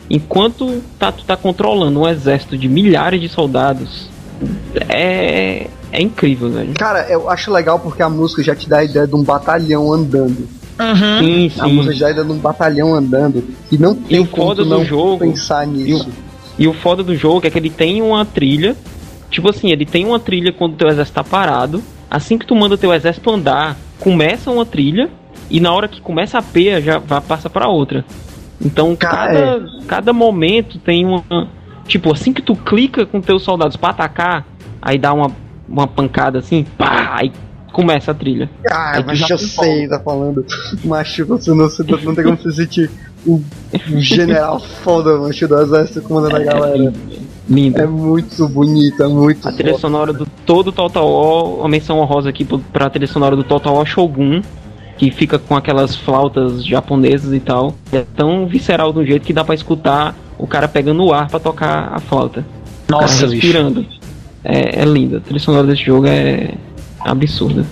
enquanto tá, tu tá controlando um exército de milhares de soldados é, é incrível, velho. Cara, eu acho legal porque a música já te dá a ideia de um batalhão andando. Uhum. Sim, A música sim. já dá de um batalhão andando. E não tem o como foda não jogo- pensar nisso. E o foda do jogo é que ele tem uma trilha. Tipo assim, ele tem uma trilha quando teu exército tá parado. Assim que tu manda teu exército andar, começa uma trilha. E na hora que começa a peia, já vai, passa pra outra. Então cada, cada momento tem uma. Tipo, assim que tu clica com teus soldados pra atacar, aí dá uma, uma pancada assim, pá, aí começa a trilha. Ah, mas já eu se sei, tá falando. Macho, você não, você não tem como se sentir o, general foda, macho, do exército comandando a galera. Lindo. É muito bonito, é muito A trilha foda. sonora do todo Total War, uma menção honrosa aqui pra trilha sonora do Total War Shogun, que fica com aquelas flautas japonesas e tal. É tão visceral de um jeito que dá pra escutar o cara pegando o ar pra tocar a flauta. O cara Nossa, bicho. respirando. É, é linda. A trilha sonora desse jogo é absurda.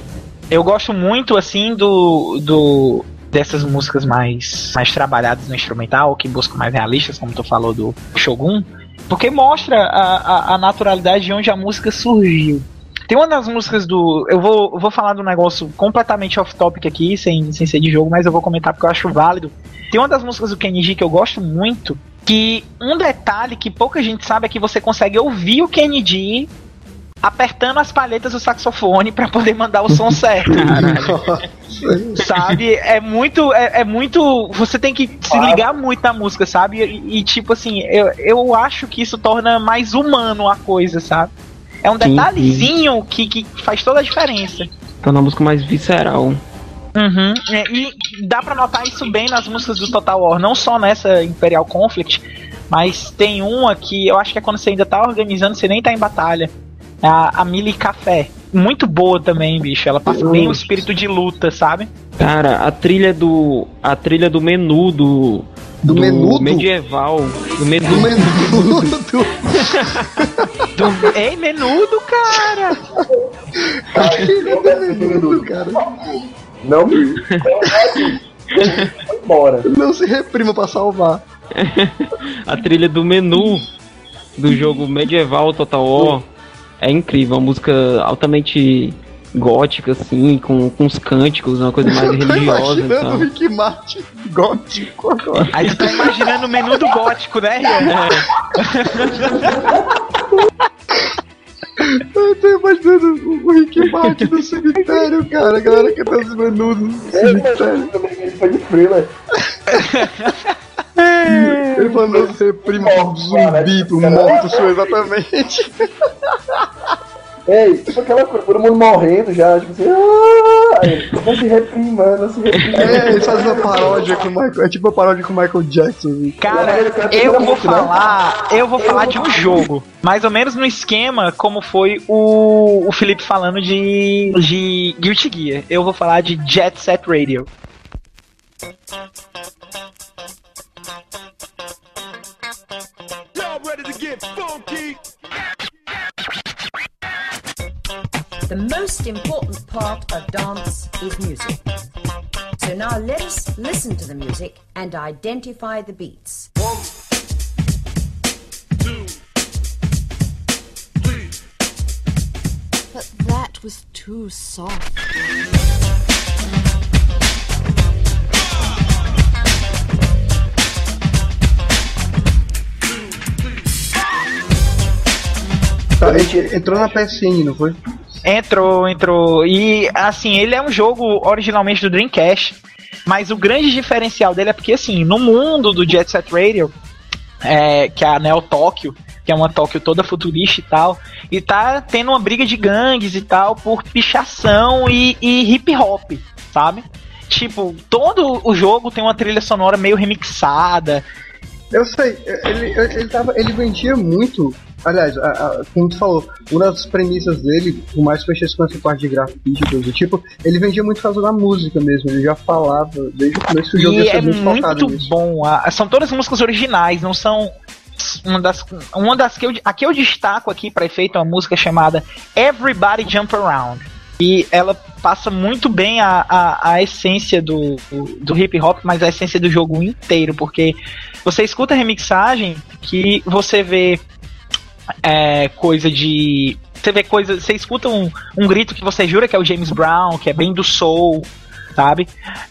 Eu gosto muito, assim, do. do dessas músicas mais, mais trabalhadas no instrumental, que buscam mais realistas, como tu falou do Shogun, porque mostra a, a, a naturalidade de onde a música surgiu. Tem uma das músicas do. Eu vou, vou falar do negócio completamente off-topic aqui, sem, sem ser de jogo, mas eu vou comentar porque eu acho válido. Tem uma das músicas do Kenji que eu gosto muito, que um detalhe que pouca gente sabe é que você consegue ouvir o Kenji apertando as palhetas do saxofone pra poder mandar o som certo. sabe? É muito. É, é muito. Você tem que se ligar muito na música, sabe? E, e, tipo assim, eu, eu acho que isso torna mais humano a coisa, sabe? É um Sim, detalhezinho que, que faz toda a diferença. É uma música mais visceral. Uhum. É, e dá pra notar isso bem nas músicas do Total War, não só nessa Imperial Conflict, mas tem uma que eu acho que é quando você ainda tá organizando, você nem tá em batalha. É A, a Mili Café. Muito boa também, bicho. Ela passa bem o espírito de luta, sabe? Cara, a trilha do. A trilha do menu do. Do menudo? medieval. Do menu. Do menudo. Do... Ei, menudo, cara! menudo, cara. Não me. Embora. Não se reprima pra salvar. a trilha do menu do jogo medieval Total War é incrível, uma música altamente gótica, assim, com, com uns cânticos, uma coisa mais Eu tô religiosa imaginando o tal. Rick Martin gótico agora. Aí tu tá imaginando o menudo gótico, né, Rian? Eu tô imaginando o- o Rick Martin no cemitério, cara. A galera que tá os menudos no cemitério. Ele foi de thriller. Ele falando não se reprima pro zumbi, pro morto sua exatamente. Ei, tipo aquela coisa, todo mundo morrendo já, tipo assim, ah, aí ele, não se reprima, não se reprima. É, ele faz uma paródia com o Michael. É tipo uma paródia com o Michael Jackson. Cara, eu vou falar, eu vou falar de um jogo, mais ou menos no esquema como foi o, o Felipe falando de, de Guilty Gear. Eu vou falar de Jet Set Radio. The most important part of dance is music. So now let us listen to the music and identify the beats. But that was too soft. Entrou na PSN, não foi? Entrou, entrou. E assim, ele é um jogo originalmente do Dreamcast. Mas o grande diferencial dele é porque, assim, no mundo do Jet Set Radio, é, que é a Neo Tóquio, que é uma Tóquio toda futurista e tal, e tá tendo uma briga de gangues e tal por pichação e, e hip hop, sabe? Tipo, todo o jogo tem uma trilha sonora meio remixada. Eu sei, ele, ele, tava, ele vendia muito aliás, a, a, como tu falou, uma das premissas dele, por mais que mexesse com essa parte de gráfico e coisa do tipo, ele vendia muito por causa da música mesmo. Ele já falava desde o começo do jogo. E é muito, muito bom. são todas músicas originais, não são uma das, uma das que eu, aqui eu destaco aqui para efeito uma música chamada Everybody Jump Around. E ela passa muito bem a, a, a essência do, do hip hop, mas a essência do jogo inteiro, porque você escuta a remixagem que você vê é, coisa de. Você vê coisa. Você escuta um, um grito que você jura que é o James Brown, que é bem do soul, sabe?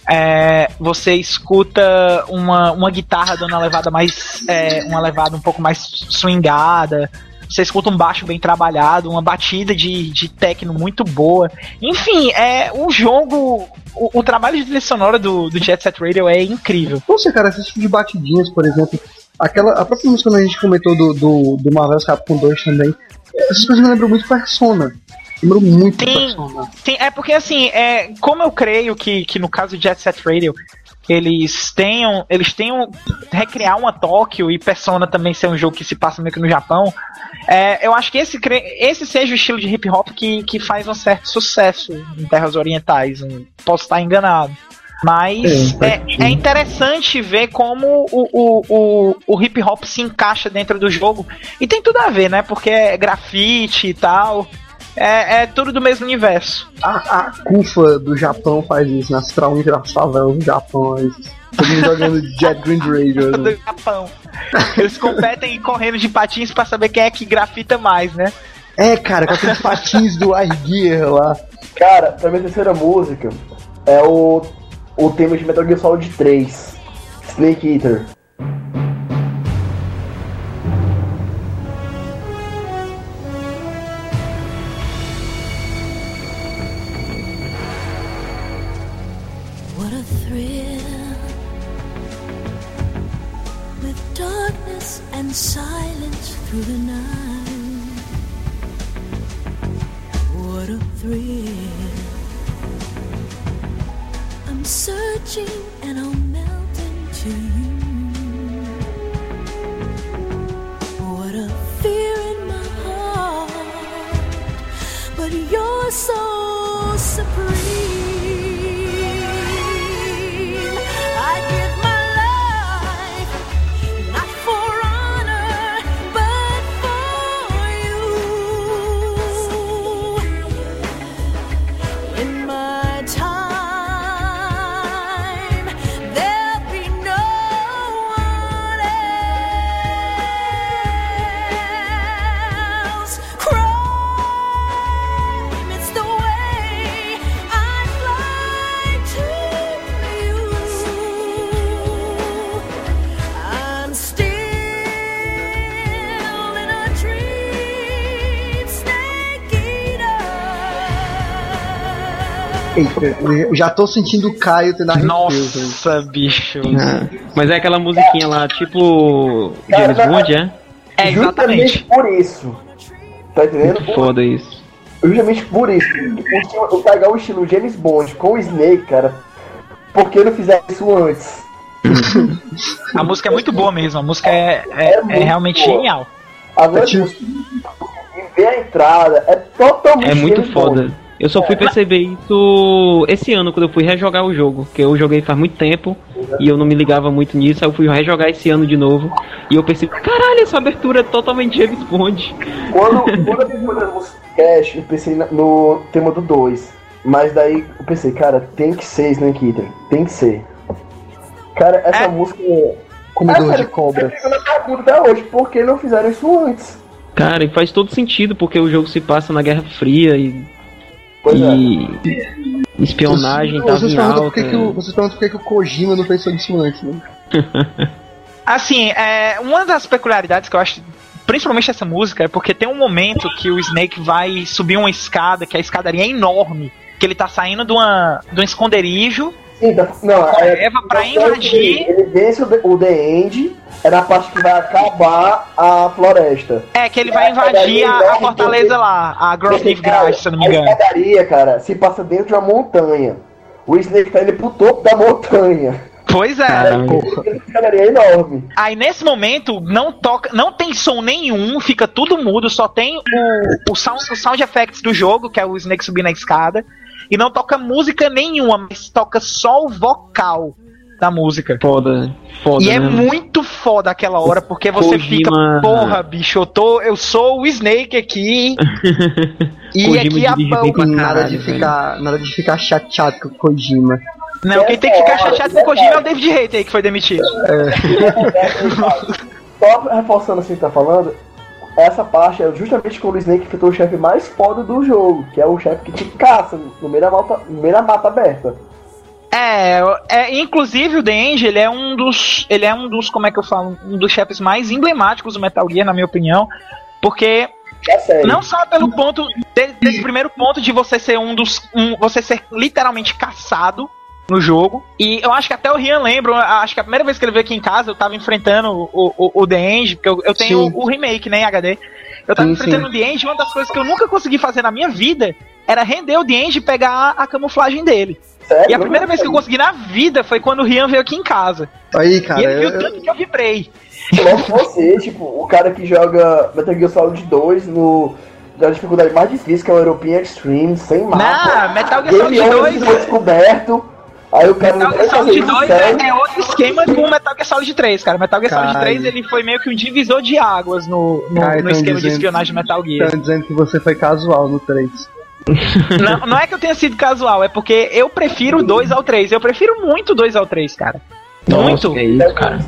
É, você escuta uma, uma guitarra dando uma levada mais. É, uma levada um pouco mais swingada. Você escuta um baixo bem trabalhado, uma batida de, de techno muito boa. Enfim, é um jogo. O, o trabalho de trilha sonora do, do Jet Set Radio é incrível. Nossa, cara, esse tipo de batidinhas, por exemplo. Aquela, a própria música que a gente comentou do, do, do Marvel's Capcom 2 também. Essas coisas me lembram muito Persona. Lembro muito sim, Persona. Sim, é porque assim, é, como eu creio que, que no caso de Jet Set Radio eles tenham. Eles tenham. recriar uma Tóquio e Persona também ser um jogo que se passa meio que no Japão. É, eu acho que esse, esse seja o estilo de hip hop que, que faz um certo sucesso em terras orientais. Posso estar enganado. Mas é, é, interessante ver como o, o, o, o, hip hop se encaixa dentro do jogo. E tem tudo a ver, né? Porque é grafite e tal. É, é tudo do mesmo universo. A, a Kufa do Japão faz isso, nas traumas das favelas do Japão. Todo mundo jogando Jet Green Radio. Né? Do Japão. Eles competem correndo de patins para saber quem é que grafita mais, né? É, cara, com aqueles patins do Air Gear lá. Cara, pra minha terceira música é o, o tema de Metal Gear Solid 3, Snake Eater. But you're so supreme. Eita, já tô sentindo o Caio tendo Nossa, bicho. É. Mas é aquela musiquinha lá, tipo. James Bond, é? É, exatamente. por isso. Tá entendendo? Muito foda isso. Justamente por isso. O pegar o estilo James Bond com o Snake, cara. Por que não fizeram isso antes? a música é muito boa mesmo, a música é, é, é, é realmente boa. genial. Agora, é tipo... ver a entrada é totalmente. É muito foda. Bond. Eu só fui perceber isso esse ano, quando eu fui rejogar o jogo. Que eu joguei faz muito tempo e eu não me ligava muito nisso. Aí eu fui rejogar esse ano de novo. E eu pensei, caralho, essa abertura é totalmente James Bond. Quando, quando eu fiz o Cash, eu pensei no tema do 2. Mas daí eu pensei, cara, tem que ser Snake Eater. Tem que ser. Cara, essa é. música. Comedor é, de cobra. Eu na pergunta até hoje, por que não fizeram isso antes? Cara, e faz todo sentido, porque o jogo se passa na Guerra Fria e Pois e é. espionagem vocês, vocês em alta. Por que que o, vocês perguntam por que, que o Kojima não pensou nisso antes, né? assim, é, uma das peculiaridades que eu acho principalmente essa música, é porque tem um momento que o Snake vai subir uma escada, que a escadaria é enorme, que ele tá saindo de, uma, de um esconderijo. Sim, não, é, Eva pra invadir. Ele vence o, o The End é na parte que vai acabar a floresta. É, que ele vai invadir a, a, fortaleza lá, a Grove Grass, se não me engano. A escadaria, cara, se passa dentro de uma montanha. O Snake tá indo pro topo da montanha. Pois é. Ficaria enorme. Aí nesse momento não toca, não tem som nenhum, fica tudo mudo, só tem o, o, sound, o sound effects do jogo, que é o Snake subindo a escada, e não toca música nenhuma, mas toca só o vocal da música. Foda, foda. E é muito foda aquela hora, porque você Kojima- fica, porra, bicho, eu tô, eu sou o Snake aqui. e Kojima aqui a pra nada de velho. ficar, nada de ficar chateado com o Kojima. Não, quem tem que ficar chateado com o Kojima é o David Hater aí que foi demitido. Só reforçando assim que tá falando, essa parte é justamente quando o Snake enfrentou o chefe mais foda do jogo, que é o chefe que te caça no meio da mata, no meio da mata aberta. É, é, inclusive o The End, ele é um dos, ele é um dos, como é que eu falo, um dos chefes mais emblemáticos do Metal Gear, na minha opinião, porque É não só pelo ponto de- desse primeiro ponto de você ser um dos, um, você ser literalmente caçado no jogo. E eu acho que até o Rian lembra, acho que a primeira vez que ele veio aqui em casa, eu tava enfrentando o, o, o The End, porque eu, eu tenho o, o remake, né, em HD. Eu tava Sim, enfrentando sim. o The End, e uma das coisas que eu nunca consegui fazer na minha vida era render o The End e pegar a camuflagem dele. Sério? E a primeira vez que eu consegui na vida foi quando o Rian veio aqui em casa. Aí, cara, e ele viu eu- tanto que eu vibrei. Logo você, tipo, o cara que joga Metal Gear Solid 2 no. Da dificuldade mais difícil, que é o European Extreme, sem mapa. Não, Metal Gear Solid Over 2 foi descoberto. Aí o cara Metal Gear Solid isso 2 sério. é, é outro esquema com o Metal Gear Solid 3, cara. Metal Gear Solid Caralho. 3 ele foi meio que um divisor de águas no, no, Cara, no tão esquema de dizendo- espionagem de Metal Gear. Estão dizendo que você foi casual no 3. Não, não é que eu tenha sido casual, é porque eu prefiro o 2 ao 3. Eu prefiro muito o 2 ao 3, cara. Muito. Nossa, que é isso, cara.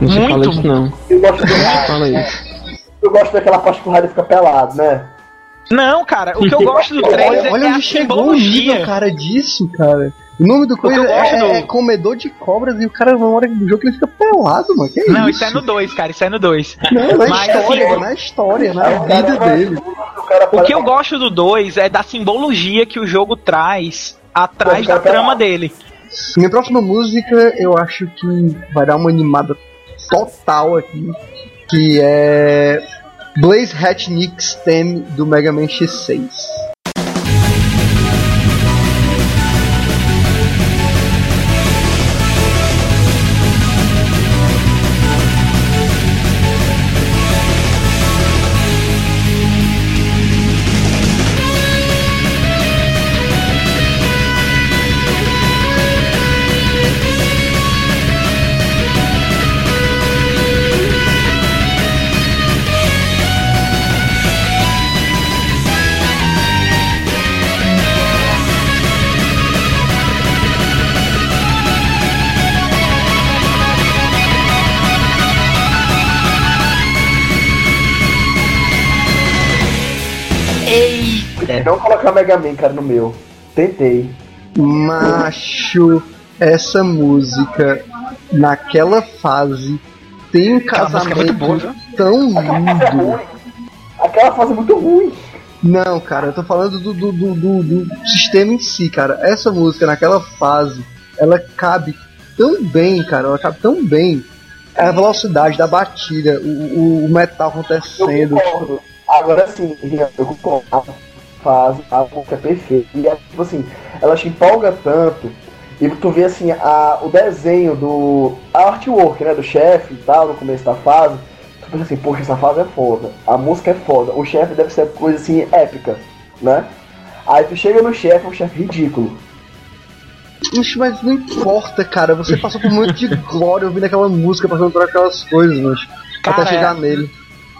Não Muito. fala isso, não. Eu gosto, do... Fala isso. eu gosto daquela parte que o Raiden fica pelado, né? Não, cara, o que eu gosto do 3 Olha, é, olha é a chegou o nível, cara, disso, cara. O nome do que eu coisa gosto é, do- é comedor de cobras e o cara, na hora do jogo, ele fica pelado, mano. Que Não, isso? isso é no 2, cara, isso é no 2. Não, na Mas, história, assim, na história, na cara vida dele. O, que eu gosto do 2 é da simbologia que o jogo traz atrás da trama dele. Minha próxima música, eu acho que vai dar uma animada total aqui, que é Blaze Hatchnick's Theme do Mega Man X6. Não colocar Mega Man, cara, no meu. Tentei. Macho, essa música, naquela fase, tem um é boa, casamento tão lindo. Aquela fase é muito ruim. Não, cara, eu tô falando do, do, do, do- do sistema em si, cara. Essa música, naquela fase, ela cabe tão bem, cara. Ela cabe tão bem. A velocidade da batida, o, o- metal Eu acontecendo. concordo. Agora sim, eu concordo. A música é perfeita. E é, tipo assim, ela te empolga tanto. E tu vê assim, a, o desenho do. A artwork, né? Do chefe e tal, no começo da fase. Tu pensa assim, poxa, essa fase é foda. A música é foda. O chefe deve ser coisa assim, épica, né? Aí tu chega no chefe, é um chefe ridículo. Ixi, mas não importa, cara. Você passou por muito de glória ouvindo aquela música, passando por aquelas coisas, mas até chegar nele.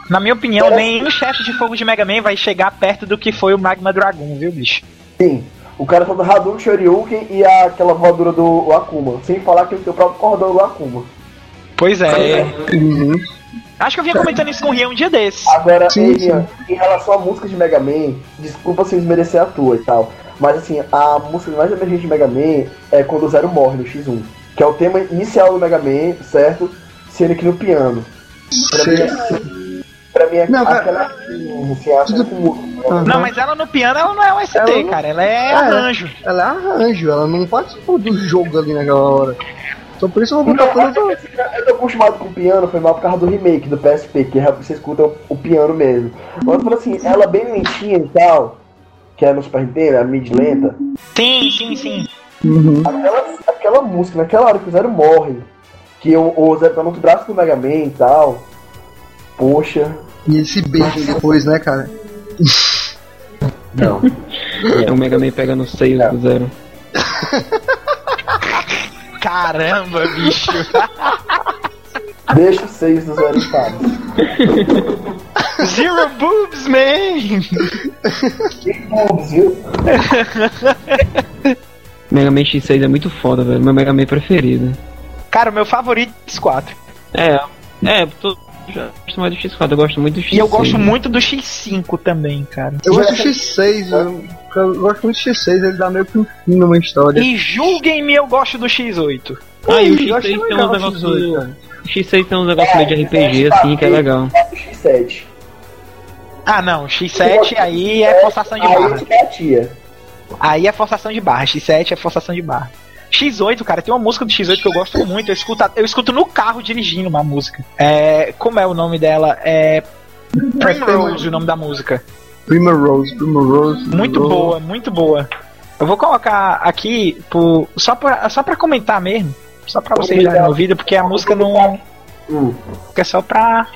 Na minha opinião, nenhum chefe de fogo de Mega Man vai chegar perto do que foi o Magma Dragon, viu, bicho? Sim. O cara tá do Hadouken, Shoryuken e a- aquela voadora do Akuma. Sem falar que ele tem o próprio cordão do Akuma. Pois é. Uhum. Acho que eu vinha comentando isso com o Rian um dia desses. Agora, Sim, Elian, em relação à música de Mega Man, desculpa se desmerecer a tua e tal, mas assim, a música mais emergente de Mega Man é quando o Zero morre no X1, que é o tema inicial do Mega Man, certo? Sendo aqui no piano. Pra mim, é, pra mim é Não, cara, aquela assim, acha com música. Aham. Não, mas ela no piano, ela não é um ST, Ela não- cara. Ela é É. arranjo. Ela é arranjo, ela não participou do jogo ali naquela hora. Então por isso eu vou Não, botar toda. eu tô acostumado com o piano, foi mal por causa do remake do PSP, que é- você escuta o, o piano mesmo. Mas eu falo assim, ela bem lentinha e tal, que é no Super Nintendo, a mid lenta, Sim, sim, sim. Uhum. Aquela, aquela música, naquela hora que o Zero morre, que o, o Zero tá no braço do Mega Man e tal. Poxa. E esse beijo depois, né, cara? Não. É o Mega Man pega no seio do Zero. Caramba, bicho. Deixa os seios do Zero paz. Zero boobs, man! Boobs, viu? Mega Man X6 é muito foda, velho. Meu Mega Man preferido. Cara, o meu favorito é o X4. É, é, tô, já gosto mais do X4, eu gosto muito do X6. E eu gosto muito do X5 também, cara. Eu gosto do X6, eu, eu gosto muito do X6, ele dá meio que um fim numa história. E julguem-me, eu gosto do X8. Ah, e o eu achei X6 tem uns o negócios. X8, cara. O X6 tem uns negócios meio de RPG assim, que é legal. É o X7. Ah, não, X7 aí é forçação de barra. é. Aí é forçação de barra. X7 é forçação de barra. X8, cara, tem uma música do X8 que eu gosto muito. Eu escuto, eu escuto no carro dirigindo uma música. É, como é o nome dela? É Primrose, o nome da música. Prima Rose, Prima Rose. Muito Rose. boa, muito boa. Eu vou colocar aqui por, só, pra, só pra comentar mesmo. Só pra vocês darem uma ouvida, porque a música não. Hum. É só pra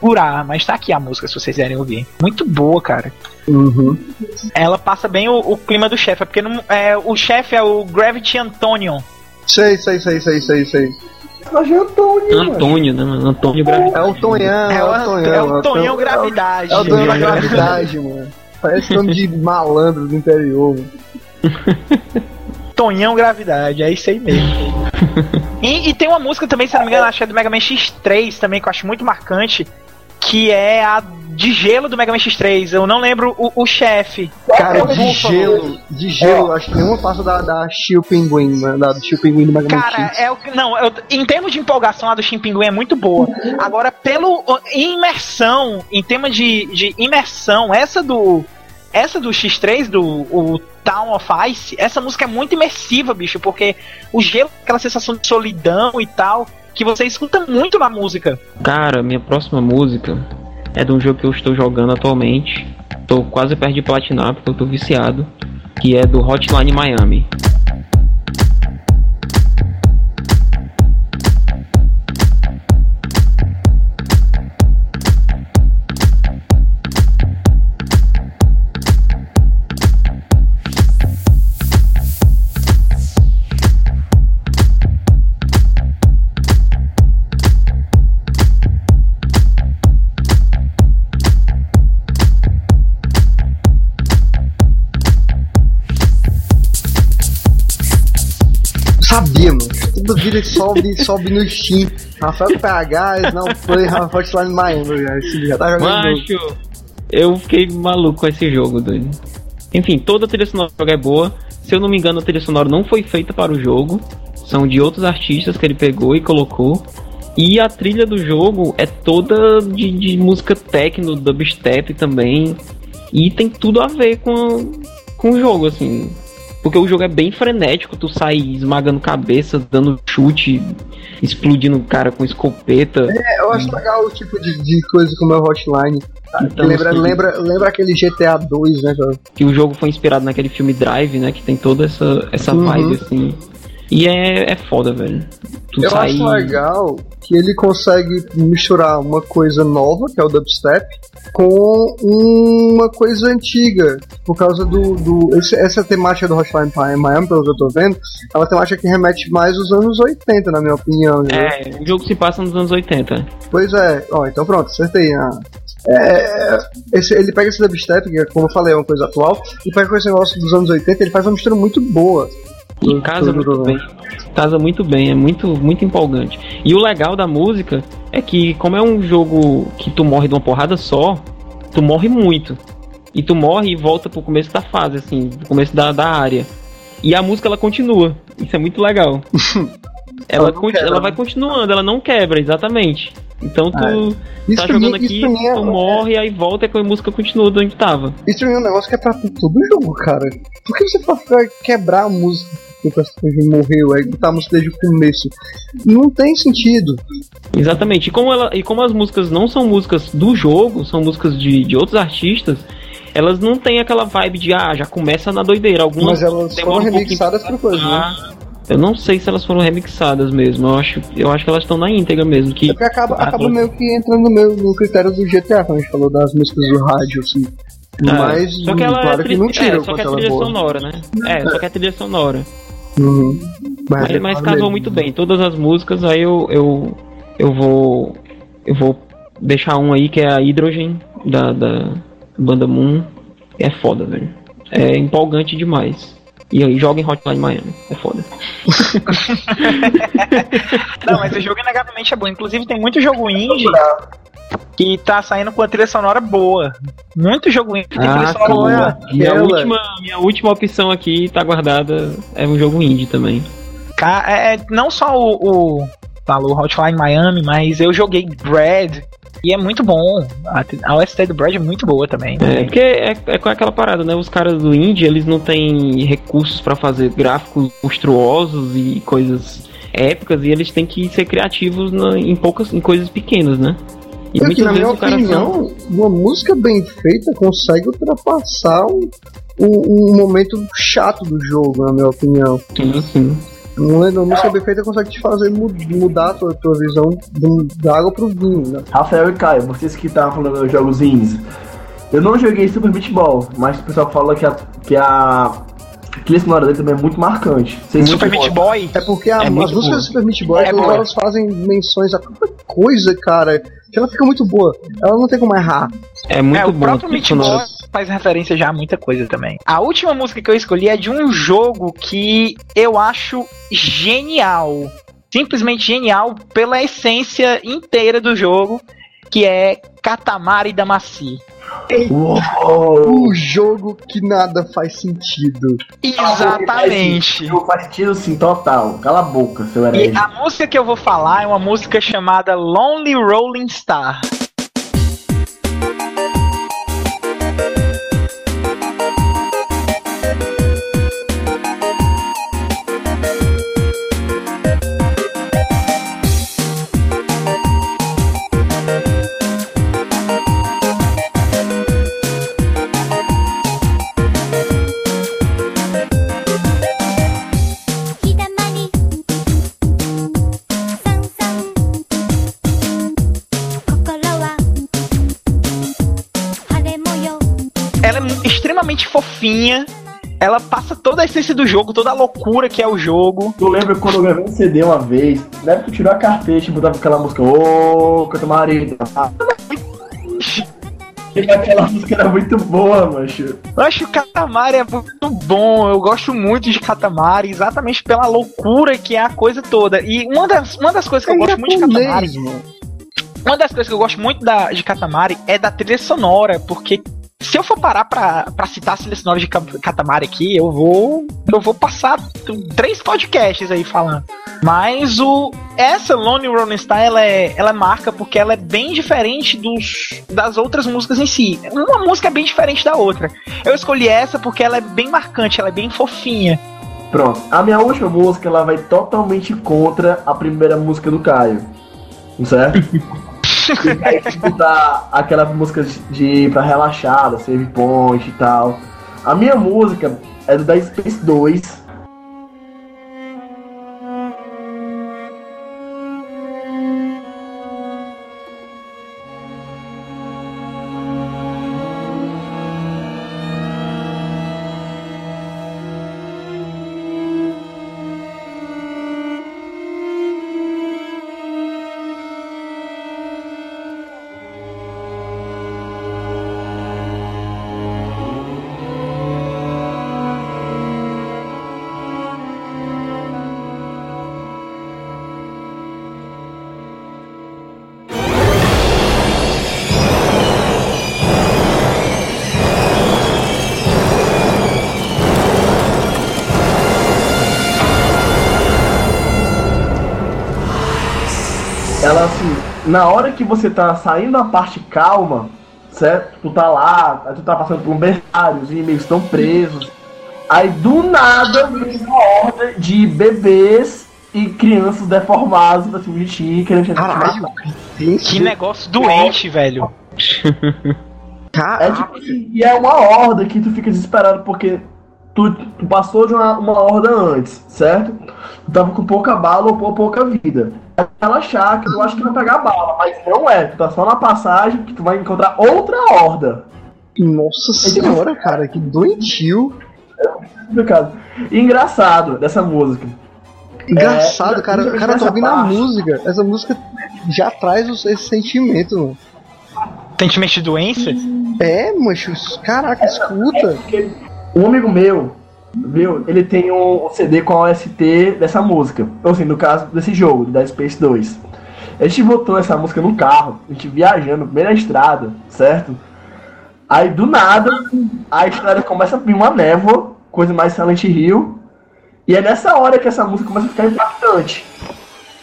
curar, mas tá aqui a música se vocês quiserem ouvir. Muito boa, cara. Uhum. Ela passa bem o, o clima do chefe, é porque não, é, o chefe é o Gravity Antonion. Sei, sei, sei, sei, sei, sei. Mas é Antônio. Antônio, né, mano? Antônio Gravidade. É o Tonhão, É o, é o Tonhão. é o Tonhão Tonhão- Gravidade. É o Tonhão da gravidade, mano. Parece nome de malandro do interior. Tonhão Gravidade, é isso aí mesmo. e, e tem uma música também, se não me engano, acho que é do Mega Man X3 também, que eu acho muito marcante, que é a de gelo do Mega Man X3. Eu não lembro o, o chefe. Cara, de gelo, de gelo, acho que nenhuma passa da, da Steel Penguin, mano, da Steel Penguin do Mega Man Cara, X. é o que. Não, eu- em termos de empolgação, a do Shin Pinguim é muito boa. Agora, pelo. Em imersão, em tema de, de imersão, essa do. Essa do X3, do o Town of Ice, essa música é muito imersiva, bicho, porque o gelo, aquela sensação de solidão e tal, que você escuta muito na música. Cara, minha próxima música é de um jogo que eu estou jogando atualmente. Tô quase perto de platinar porque eu tô viciado. Que é do Hotline Miami. Que sobe, sobe no Steam. Rafael PH, não foi Hotline Miami, cara. Esse já tá jogando. Macho, eu fiquei maluco com esse jogo, doido. Enfim, toda a trilha sonora é boa. Se eu não me engano, a trilha sonora não foi feita para o jogo. São de outros artistas que ele pegou e colocou. E a trilha do jogo é toda de, de música techno, dubstep também. E tem tudo a ver com, com o jogo, assim. Porque o jogo é bem frenético, tu sai esmagando cabeça, dando chute, explodindo o cara com escopeta. É, eu acho legal o tipo de, de coisa como é o Hotline. Então, lembra, assim, lembra, lembra aquele GTA 2, né, cara? que o jogo foi inspirado naquele filme Drive, né? Que tem toda essa, essa Uhum. vibe, assim. E é, é foda, velho. Tu Eu sai. acho legal que ele consegue misturar uma coisa nova, que é o dubstep, com uma coisa antiga. Por causa do. do esse- essa temática do Hotline Miami, pelo que eu tô vendo, é uma temática que remete mais aos anos 80, na minha opinião. né? É, o jogo se passa nos anos 80. Pois é, ó, então pronto, acertei. Ah. É, esse- ele pega esse dubstep, que como eu falei, é uma coisa atual, e pega com esse negócio dos anos 80, ele faz uma mistura muito boa. E casa muito bem. Casa muito bem, é muito, muito empolgante. E o legal da música é que, como é um jogo que tu morre de uma porrada só, tu morre muito. E tu morre e volta pro começo da fase, assim, pro começo da, da área. E a música ela continua. Isso é muito legal. ela, Ela quebra, ela né? vai continuando, ela não quebra, exatamente. Então tu Isso tá pra jogando mim- aqui, mim é- tu morre, aí volta e a música continua de onde tava. Isso é um negócio que é pra todo jogo, cara. Por que você pode quebrar a música que o personagem morreu, aí a música desde o começo? Não tem sentido. Exatamente. E como, ela, e como as músicas não são músicas do jogo, são músicas de, de outros artistas, elas não têm aquela vibe de, ah, já começa na doideira. Algumas Mas elas foram um remixadas por coisa, né? Eu não sei se elas foram remixadas mesmo. Eu acho, eu acho que elas estão na íntegra mesmo. Que É acaba, acaba meio que entrando no, meu, no critério do GTA, quando a gente falou das músicas do rádio, assim. Ah, Mas, só que ela claro é, que não tira é, só que é é trilha boa. sonora, né? É, só que é trilha sonora. Uhum. Mas, Mas, mas casou muito bem. Todas as músicas, aí eu, eu, eu vou. Eu vou deixar um aí que é a Hydrogen da, da banda Moon. É foda, velho. É empolgante demais. E aí joga em Hotline Miami. É foda. Não, mas o jogo inegavelmente é bom. Inclusive tem muito jogo indie que tá saindo com a trilha sonora boa. Muito jogo indie tem trilha sonora boa. minha, última, minha última opção aqui tá guardada. É um jogo indie também. É, é, não só o, o falou Hotline Miami, mas eu joguei Bread e é muito bom. A, a OST do Bread é muito boa também. É, porque é, é com aquela parada, né? Os caras do indie, eles não têm recursos pra fazer gráficos monstruosos e coisas épicas, e eles têm que ser criativos na- em poucas em coisas pequenas, né? E É que, na minha opinião, uma música bem feita consegue ultrapassar um, um, um momento chato do jogo, na minha opinião. Sim, sim. Uma, uma música bem feita consegue te fazer mu- mudar a tua, tua visão da água pro vinho, né? Rafael e Caio, vocês que estavam falando dos jogos indies. Eu não joguei Super Meat Ball, mas o pessoal fala que a, que a trilha sonora dele também é muito marcante. Vocês Super Meat Boy É porque a- É as músicas do Super Meat Boy É elas fazem menções a tanta coisa, cara, que ela fica muito boa. Ela não tem como errar. É muito é, o bom. próprio a Meat faz referência já a muita coisa também. A última música que eu escolhi é de um jogo que eu acho genial. Simplesmente genial pela essência inteira do jogo, que é Katamari Damacy. Uou! O jogo que nada faz sentido. Exatamente. Não faz sentido sim, total. Cala a boca, seu E herege. a música que eu vou falar é uma música chamada Lonely Rolling Star. Fofinha. Ela passa toda a essência do jogo, toda a loucura que é o jogo. Eu lembro quando eu gravei um CD uma vez, na época que tirou a carpete e botava aquela música, ô, canta marido. Aquela música era muito boa, macho. Eu acho que o Katamari é muito bom. Eu gosto muito de Katamari, exatamente pela loucura que é a coisa toda. E uma das, uma das coisas que eu gosto muito de Katamari. Uma das coisas que eu gosto muito da, de Katamari é da trilha sonora, porque se eu for parar pra, pra citar sonora de Katamari aqui, eu vou. Eu vou passar três podcasts aí falando. Mas o. Essa Lonely Rolling Star ela é, ela marca porque ela é bem diferente dos, das outras músicas em si. Uma música é bem diferente da outra. Eu escolhi essa porque ela é bem marcante, ela é bem fofinha. Pronto, a minha última música ela vai totalmente contra a primeira música do Caio. Certo? e aí escutar aquela música de, de pra relaxar, da Save Point e tal. A minha música é do Dead Space 2. Na hora que você tá saindo da parte calma, certo? Tu tá lá, aí tu tá passando por um berçário, os inimigos estão presos. Aí do nada vem uma horda de bebês e crianças deformadas pra cima de ti, querendo te Caralho, matar. Que negócio doente, velho. É tipo assim, e é uma horda que tu fica desesperado porque tu, tu passou de uma, uma horda antes, certo? Tu tava com pouca bala ou pouca vida. Aí Relaxar que tu acha que vai pegar bala, mas não é. Tu tá só na passagem que tu vai encontrar outra horda. Nossa senhora, cara, que doentio. Complicado. E engraçado dessa música. Engraçado, É, cara. O cara tá ouvindo a música. Essa música já traz os- esse sentimento, mano. Sentimento de doença? É, mancho. Caraca, escuta. Porque um amigo meu, viu, ele tem um CD com a OST dessa música. Ou assim, no caso desse jogo, da Space 2. A gente botou essa música no carro, a gente viajando, bem na estrada, certo? Aí do nada, a estrada começa a vir uma névoa, coisa mais Silent Hill. E é nessa hora que essa música começa a ficar impactante.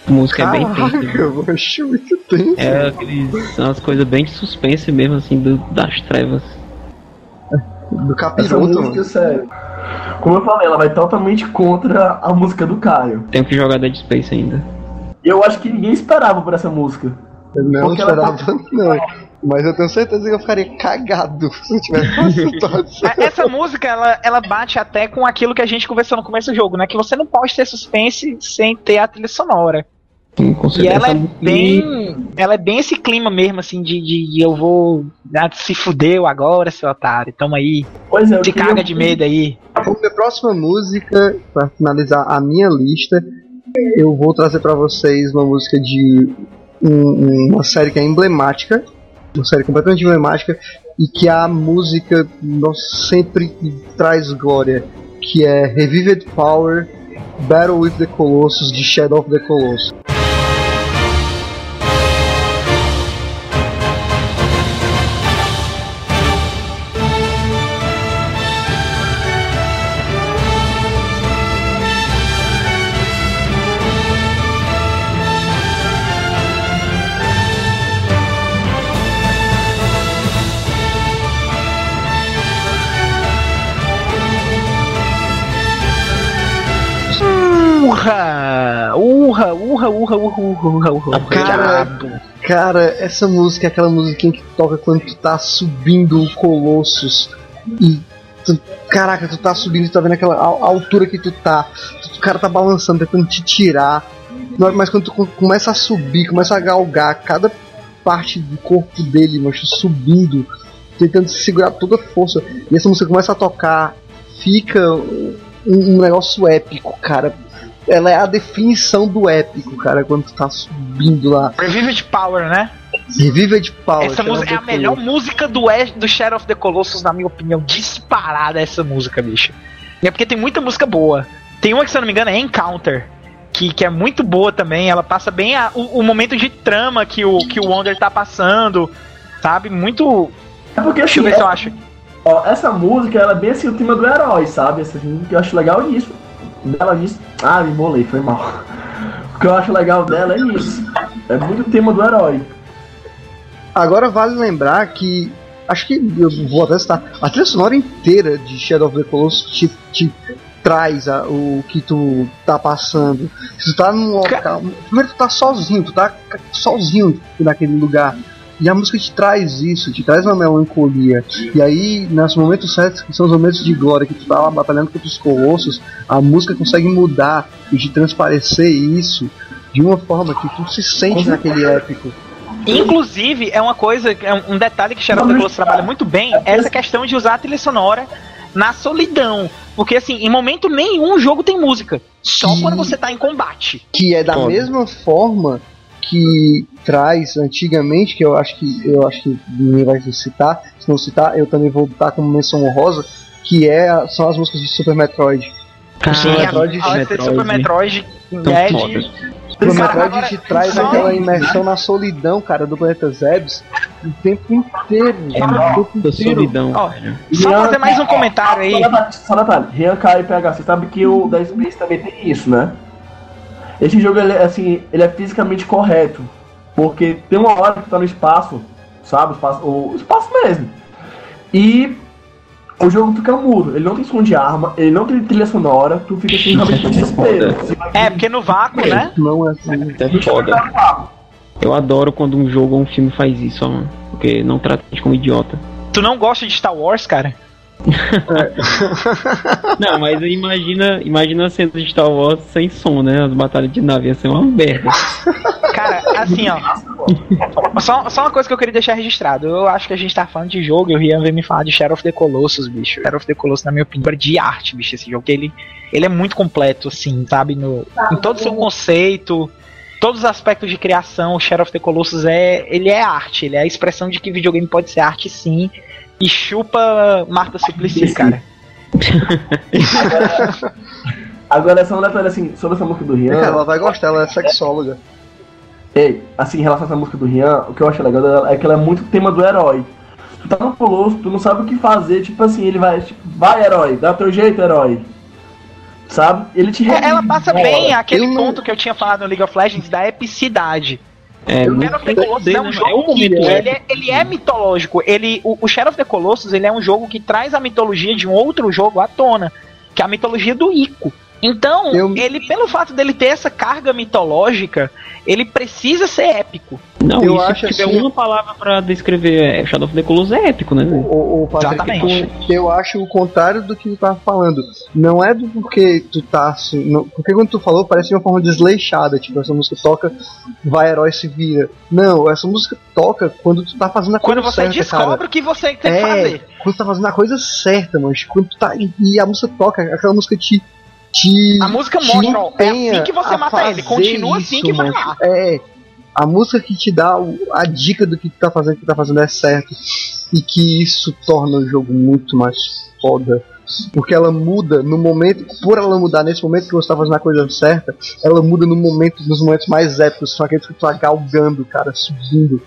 A música é bem tensa. Caraca, mancho, muito tenso. É aqueles, são umas coisas bem de suspense mesmo, assim, do, das trevas. Do Essa capiroto, música, mano. sério. Como eu falei, ela vai totalmente contra a música do Caio. Tenho que jogar Dead Space ainda. E eu acho que ninguém esperava por essa música. Eu não Porque ela esperava, tá- não. Mas eu tenho certeza que eu ficaria cagado se eu tivesse essa situação. É, Essa música, ela, ela bate até com aquilo que a gente conversou no começo do jogo, né? Que você não pode ter suspense sem ter a trilha sonora. Sim, com E ela é música- bem. Ela é bem esse clima mesmo, assim, de, de, de eu vou. ah, se fudeu agora, seu otário. Tamo aí. Pois é, Se queria- caga de medo aí. Como minha próxima música, pra finalizar a minha lista, eu vou trazer pra vocês uma música de um- uma série que é emblemática, uma série completamente emblemática e que a música nos sempre traz glória, que é Revived Power Battle with the Colossus de Shadow of the Colossus. Urra, urra, urra, urra, urra, urra, urra. Cara. Cara, essa música é aquela musiquinha que toca quando tu tá subindo o Colossus e tu- caraca, tu tá subindo e tá vendo aquela a, a altura que tu tá, tu- o cara tá balançando, tentando te tirar. Mas- quando tu co- começa a subir, começa a galgar cada parte do corpo dele, macho, subindo, tentando segurar toda a força. E essa música começa a tocar, fica um, um negócio épico, cara. Ela é a definição do épico, cara, quando tu tá subindo lá. Revived Power, né? Reviva de pau. essa música é a melhor música do, do Shadow of the Colossus, na minha opinião. Disparada essa música, bicho. É porque tem muita música boa. Tem uma que, se eu não me engano, é Encounter. Que, que é muito boa também. Ela passa bem a- o, o momento de trama que o, que o Wonder tá passando. Sabe? Muito. É porque Deixa eu assim, ver se eu essa, acho. ó, essa música ela é bem assim o tema do herói, sabe? Essa que eu acho legal nisso. Dela nisso. Ah, me embolei, foi mal. O que eu acho legal dela é isso. É muito tema do herói. Agora vale lembrar que. Acho que eu vou até citar. A trilha sonora inteira de Shadow of the Colossus te, te traz a- o que tu tá passando. Se tu tá num local. Primeiro tu tá sozinho, tu tá sozinho naquele lugar. E a música te traz isso, te traz uma melancolia. E aí, nos momentos certos, que são os momentos de glória, que tu tá lá batalhando contra os colossos, a música consegue mudar e te transparecer isso de uma forma que tu se sente naquele épico. Inclusive, é uma coisa, é um- detalhe que Shadow of the Colossus trabalha muito bem, é essa questão de usar a trilha sonora na solidão. Porque, assim, em momento nenhum o jogo tem música. Só Sim. quando você tá em combate. que é da Foda. mesma forma que traz antigamente, que eu acho que eu acho que ninguém vai citar, se não citar, eu também vou botar como menção honrosa, que é a- são as músicas de Super Metroid. Sim, Super Metroid, a, a Super Metroid Super Cara, Metroid te traz só- aquela imersão na solidão, cara, do planeta Zebes o tempo inteiro. É o tempo inteiro. solidão, Ó. Só Rian- fazer mais um comentário aí. Só detalhe. Rian Kai e PH, você sabe que o da Space também tem isso, né? Esse jogo, ele, é, assim, ele é fisicamente correto. Porque tem uma hora que tu tá no espaço, sabe? O espaço, o espaço mesmo. E o jogo fica mudo. Ele não tem som de arma, ele não tem trilha sonora. Tu fica assim, realmente com desespero. É, porque no vácuo, né? Não é assim. É foda. Eu adoro quando um jogo ou um filme faz isso, ó, mano. Porque não trata a gente como idiota. Tu não gosta de Star Wars, cara? Não, mas imagina, imagina a cena de Star Wars sem som, né? As batalhas de nave ia ser uma merda. Cara, assim, ó. Só, só uma coisa que eu queria deixar registrado. Eu acho que a gente tá falando de jogo e o Rian veio me falar de Shadow of the Colossus, bicho. Shadow of the Colossus, na minha opinião, é de arte, bicho, esse jogo. Ele, ele é muito completo, assim, sabe? No, em todo o seu conceito, todos os aspectos de criação, o Shadow of the Colossus é, ele é arte. Ele é a expressão de que videogame pode ser arte, sim. E chupa Marta Suplicy, cara. Agora, só um detalhe assim, sobre essa música do Rian. Cara, ela vai gostar, ela é sexóloga. Ei, assim, em relação a essa música do Rian, o que eu acho legal dela é que ela é muito tema do herói. Tu tá no Colosso, tu não sabe o que fazer, tipo assim, ele vai, tipo, vai herói, dá teu jeito, herói. Sabe? Ele te É, ela passa bem aquele Eu não- ponto que eu tinha falado no League of Legends da epicidade. É, O Shadow of the Colossus é um né? jogo é um que ele é, ele é mitológico. Ele, o, o Shadow of the Colossus ele é um jogo que traz a mitologia de um outro jogo à tona, que é a mitologia do Ico. Então, Eu- ele, pelo fato dele ter essa carga mitológica, ele precisa ser épico. Não, Eu se acho tiver assim- uma palavra pra descrever é, Shadow of the Colossus é épico, né? O, o Patrick, Exatamente. tu- eu acho o contrário do que tu tava falando. Não é do porque tu tá assim. não- porque quando tu falou, parece uma forma desleixada. Tipo, essa música toca, vai, herói se vira. Não, essa música toca quando tu tá fazendo a Quando coisa você certa, descobre cara. o que você tem que É, fazer. quando tu tá fazendo a coisa certa, mano. Quando tu tá. E, e a música toca, aquela música te. Te A música te mostra, ó, é assim que você mata ele. Continua assim isso, que vai lá. É. A música que te dá a dica do que tu tá fazendo, que tu tá fazendo é certo. E que isso torna o jogo muito mais foda. Porque ela muda no momento, por ela mudar nesse momento que você tá fazendo a coisa certa, ela muda no momento, nos momentos mais épicos, são aqueles que tu tá galgando, cara, subindo,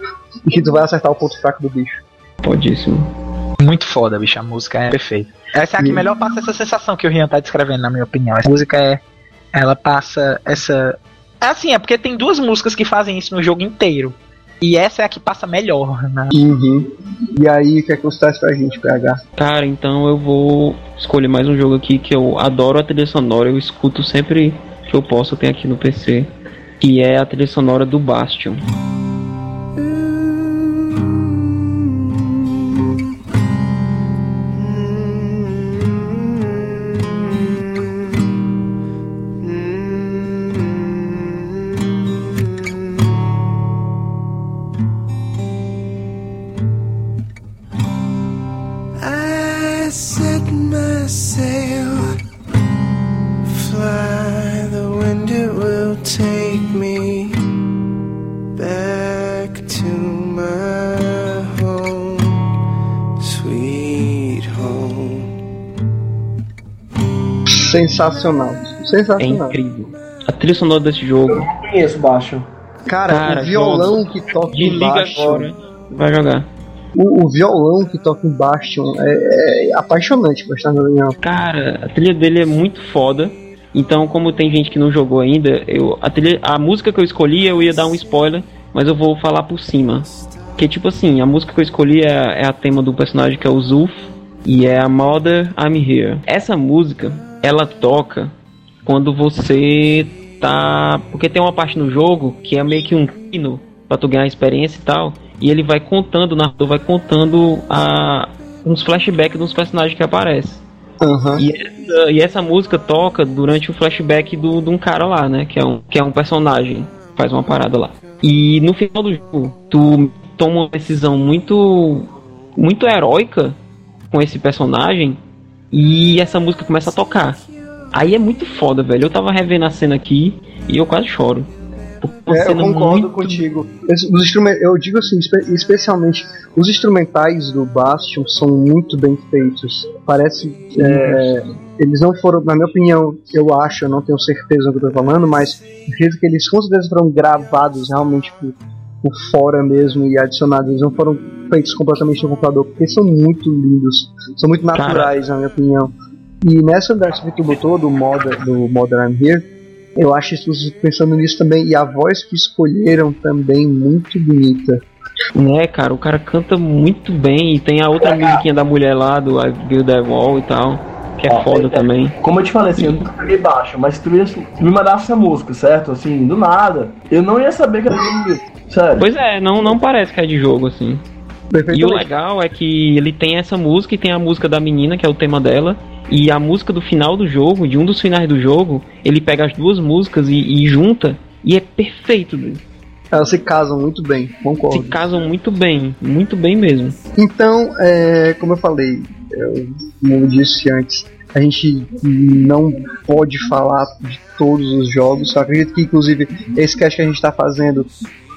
e que tu vai acertar o ponto fraco do bicho. Podíssimo. Muito foda, bicho. A música é perfeita. Essa é a que E- melhor passa essa sensação que o Rian tá descrevendo, na minha opinião. Essa música é. Ela passa essa. É assim, é porque tem duas músicas que fazem isso no jogo inteiro. E essa é a que passa melhor. Né? Uhum. E aí, o que é que você traz pra gente, PH? Cara, então eu vou escolher mais um jogo aqui que eu adoro a trilha sonora, eu escuto sempre que eu posso, tem aqui no PC, que é a trilha sonora do Bastion. Sensacional. É Sensacional. incrível. A trilha sonora desse jogo, Conheço baixo. Cara, Cara, o violão que toca em Bastion, agora, vai jogar. o, o violão que toca em Bastion é, é apaixonante, prestar na minha Cara, a trilha dele é muito foda. Então, como tem gente que não jogou ainda, eu a, trilha, a música que eu escolhi eu ia dar um spoiler, mas eu vou falar por cima. Que tipo assim, a música que eu escolhi é, é a tema do personagem que é o Zulf e é a Mother I'm Here. Essa música, ela toca quando você tá, porque tem uma parte no jogo que é meio que um hino pra tu ganhar experiência e tal, e ele vai contando, o narrador vai contando a uns flashbacks dos personagens que aparecem. Aham. E essa, e essa música toca durante o flashback do, de um cara lá, né? Que é um, que é um personagem. Faz uma parada lá. E no final do jogo, tu toma uma decisão muito. muito heróica com esse personagem. E essa música começa a tocar. Aí é muito foda, velho. Eu tava revendo a cena aqui e eu quase choro. É eu concordo muito- contigo. Os instrumentos, eu digo assim, espe- especialmente os instrumentais do Bastion são muito bem feitos. Parece é, eles não foram, na minha opinião, eu acho, eu não tenho certeza do que eu tô falando, mas acredito que eles com certeza foram gravados realmente por, por fora mesmo e adicionados. Eles não foram feitos completamente no computador, porque são muito lindos, são muito Cara. naturais, na minha opinião. E nessa dessa que tu botou do Modern, do Modern I'm Here, eu acho isso pensando nisso também, e a voz que escolheram também muito bonita. É, cara, o cara canta muito bem. E tem a outra musiquinha da mulher lá, do I Build That Wall e tal. Que é Ó, foda é- também. Como eu te falei, assim, eu nunca peguei baixo, mas se tu, ia, se tu me mandasse essa música, certo? Assim, do nada, eu não ia saber que era de música. Sério. Pois é, não, não parece que é de jogo, assim. E o legal é que ele tem essa música e tem a música da menina, que é o tema dela. E a música do final do jogo, de um dos finais do jogo, ele pega as duas músicas e, e junta. E é perfeito, Dude. Elas se casam muito bem, concordo. Se casam muito bem, muito bem mesmo. Então, é, como eu falei, eu, como eu disse antes, a gente não pode falar de todos os jogos. Eu acredito que, inclusive, esse cast que a gente está fazendo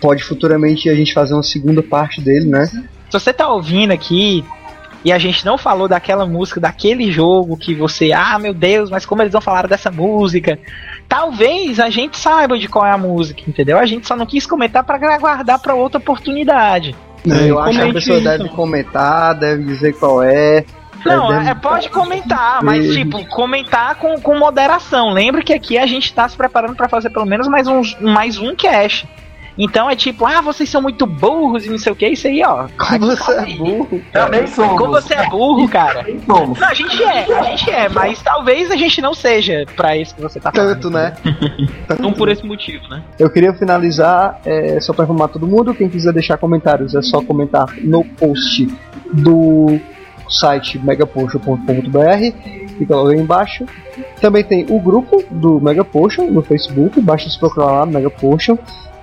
pode futuramente a gente fazer uma segunda parte dele, né? Se você tá ouvindo aqui e a gente não falou daquela música, daquele jogo que você, ah, meu Deus, mas como eles não falaram dessa música? Talvez a gente saiba de qual é a música, entendeu? A gente só não quis comentar para guardar para outra oportunidade. É, eu acho que a pessoa deve comentar, deve dizer qual é. Não, é, pode comentar, mas tipo, comentar com, com moderação. Lembre que aqui a gente tá se preparando para fazer pelo menos mais um, mais um cast. Então é tipo, ah, vocês são muito burros e não sei o que, isso aí, ó. Como você é burro? Também somos. Como você é burro, cara. somos. Não, a gente é, a gente é, mas talvez a gente não seja pra isso que você tá falando. Tanto, né? Não por esse motivo, né? Eu queria finalizar, é, só pra informar todo mundo, quem quiser deixar comentários é só comentar no post do site megapotion.com.br, fica logo aí embaixo. Também tem o grupo do Mega Potion no Facebook, basta se procurar lá, Mega Potion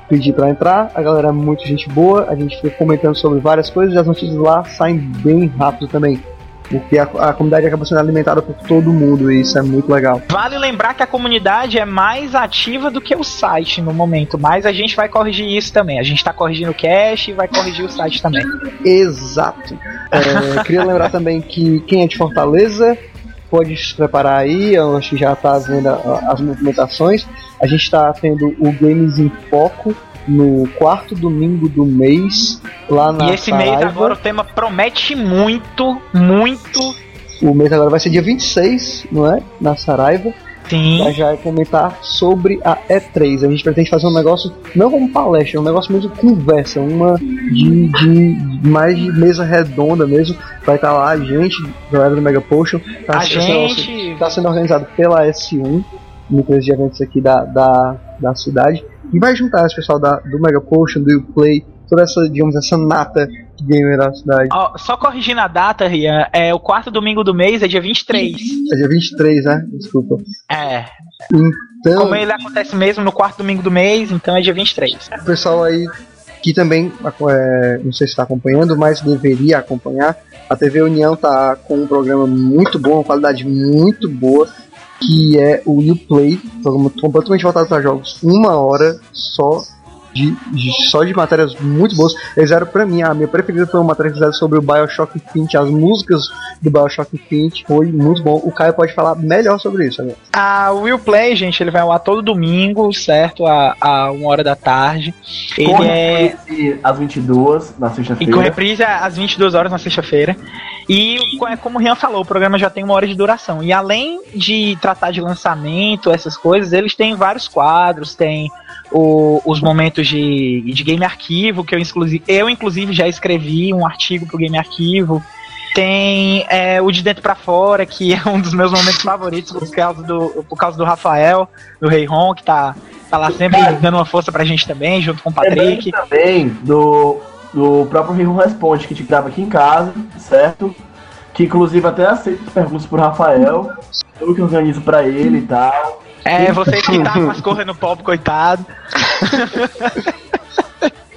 pedir para entrar. A galera é muito gente boa, a gente fica comentando sobre várias coisas e as notícias lá saem bem rápido também. Porque a, a, comunidade acaba sendo alimentada por todo mundo e isso é muito legal. Vale lembrar que a comunidade é mais ativa do que o site no momento, mas a gente vai corrigir isso também. A gente está corrigindo o cache e vai corrigir o site também. Exato. É, queria lembrar também que quem é de Fortaleza pode se preparar aí, eu acho que já está vendo as movimentações. A gente está tendo o Games em Foco no quarto domingo do mês, lá na E esse Saraiva. mês agora o tema promete muito, muito. O mês agora vai ser dia 26, não é? Na Saraiva. Sim. Pra já comentar sobre a E3. A gente pretende fazer um negócio, não como palestra, um negócio mesmo conversa, uma de, de mais de mesa redonda mesmo. Vai estar lá a gente, galera do Mega Potion. Tá, a gente. Tá sendo organizado pela S1 núcleos de eventos aqui da, da, da cidade. E vai juntar esse pessoal da, do Mega Potion, do Uplay, toda essa, digamos, essa nata gamer da cidade. Oh, só corrigindo a data, Rian, é o quarto domingo do mês é dia 23. É dia 23, né? Desculpa. É. Então. Como ele acontece mesmo no quarto domingo do mês, então é dia 23. O pessoal aí que também, é, não sei se está acompanhando, mas deveria acompanhar. A TV União tá com um programa muito bom, uma qualidade muito boa que é o Uplay, programa completamente voltado para jogos, uma hora só de, de, só de matérias muito boas. Eles eram pra mim, a minha preferida foi uma matéria que fizeram sobre o Bioshock Infinite, as músicas do Bioshock Infinite, foi muito bom. O Caio pode falar melhor sobre isso. Amigo. A Will Play, gente, ele vai lá todo domingo, certo? A, a uma hora da tarde. Ele com é. Às 22 na sexta-feira. E com reprise às 22 horas na sexta-feira. E como o Rian falou, o programa já tem uma hora de duração. E além de tratar de lançamento, essas coisas, eles têm vários quadros, tem o, os momentos de, de Game Arquivo, que eu inclusive, eu inclusive já escrevi um artigo pro Game Arquivo. Tem é, o de dentro para fora, que é um dos meus momentos favoritos por causa do, por causa do Rafael, do Rei Ron, que tá, tá lá sempre dando uma força pra gente também, junto com o Patrick. também do, do próprio Rei Ron Responde, que te grava aqui em casa, certo? Que inclusive até aceita as perguntas pro Rafael, eu que organizo pra ele e tal. É, você que tá com as correndo pop, coitado.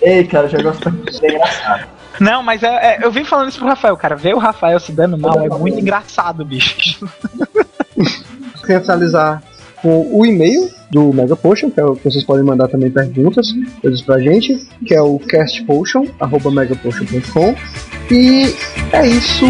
Ei, cara, já gosto de engraçado. Não, mas é, é, eu vim falando isso pro Rafael, cara. Ver o Rafael se dando mal é muito engraçado, bicho. Queria finalizar com o e-mail do Mega Potion, que é o que vocês podem mandar também perguntas, coisas pra gente, que é o castpotion.megapotion.com. E é isso.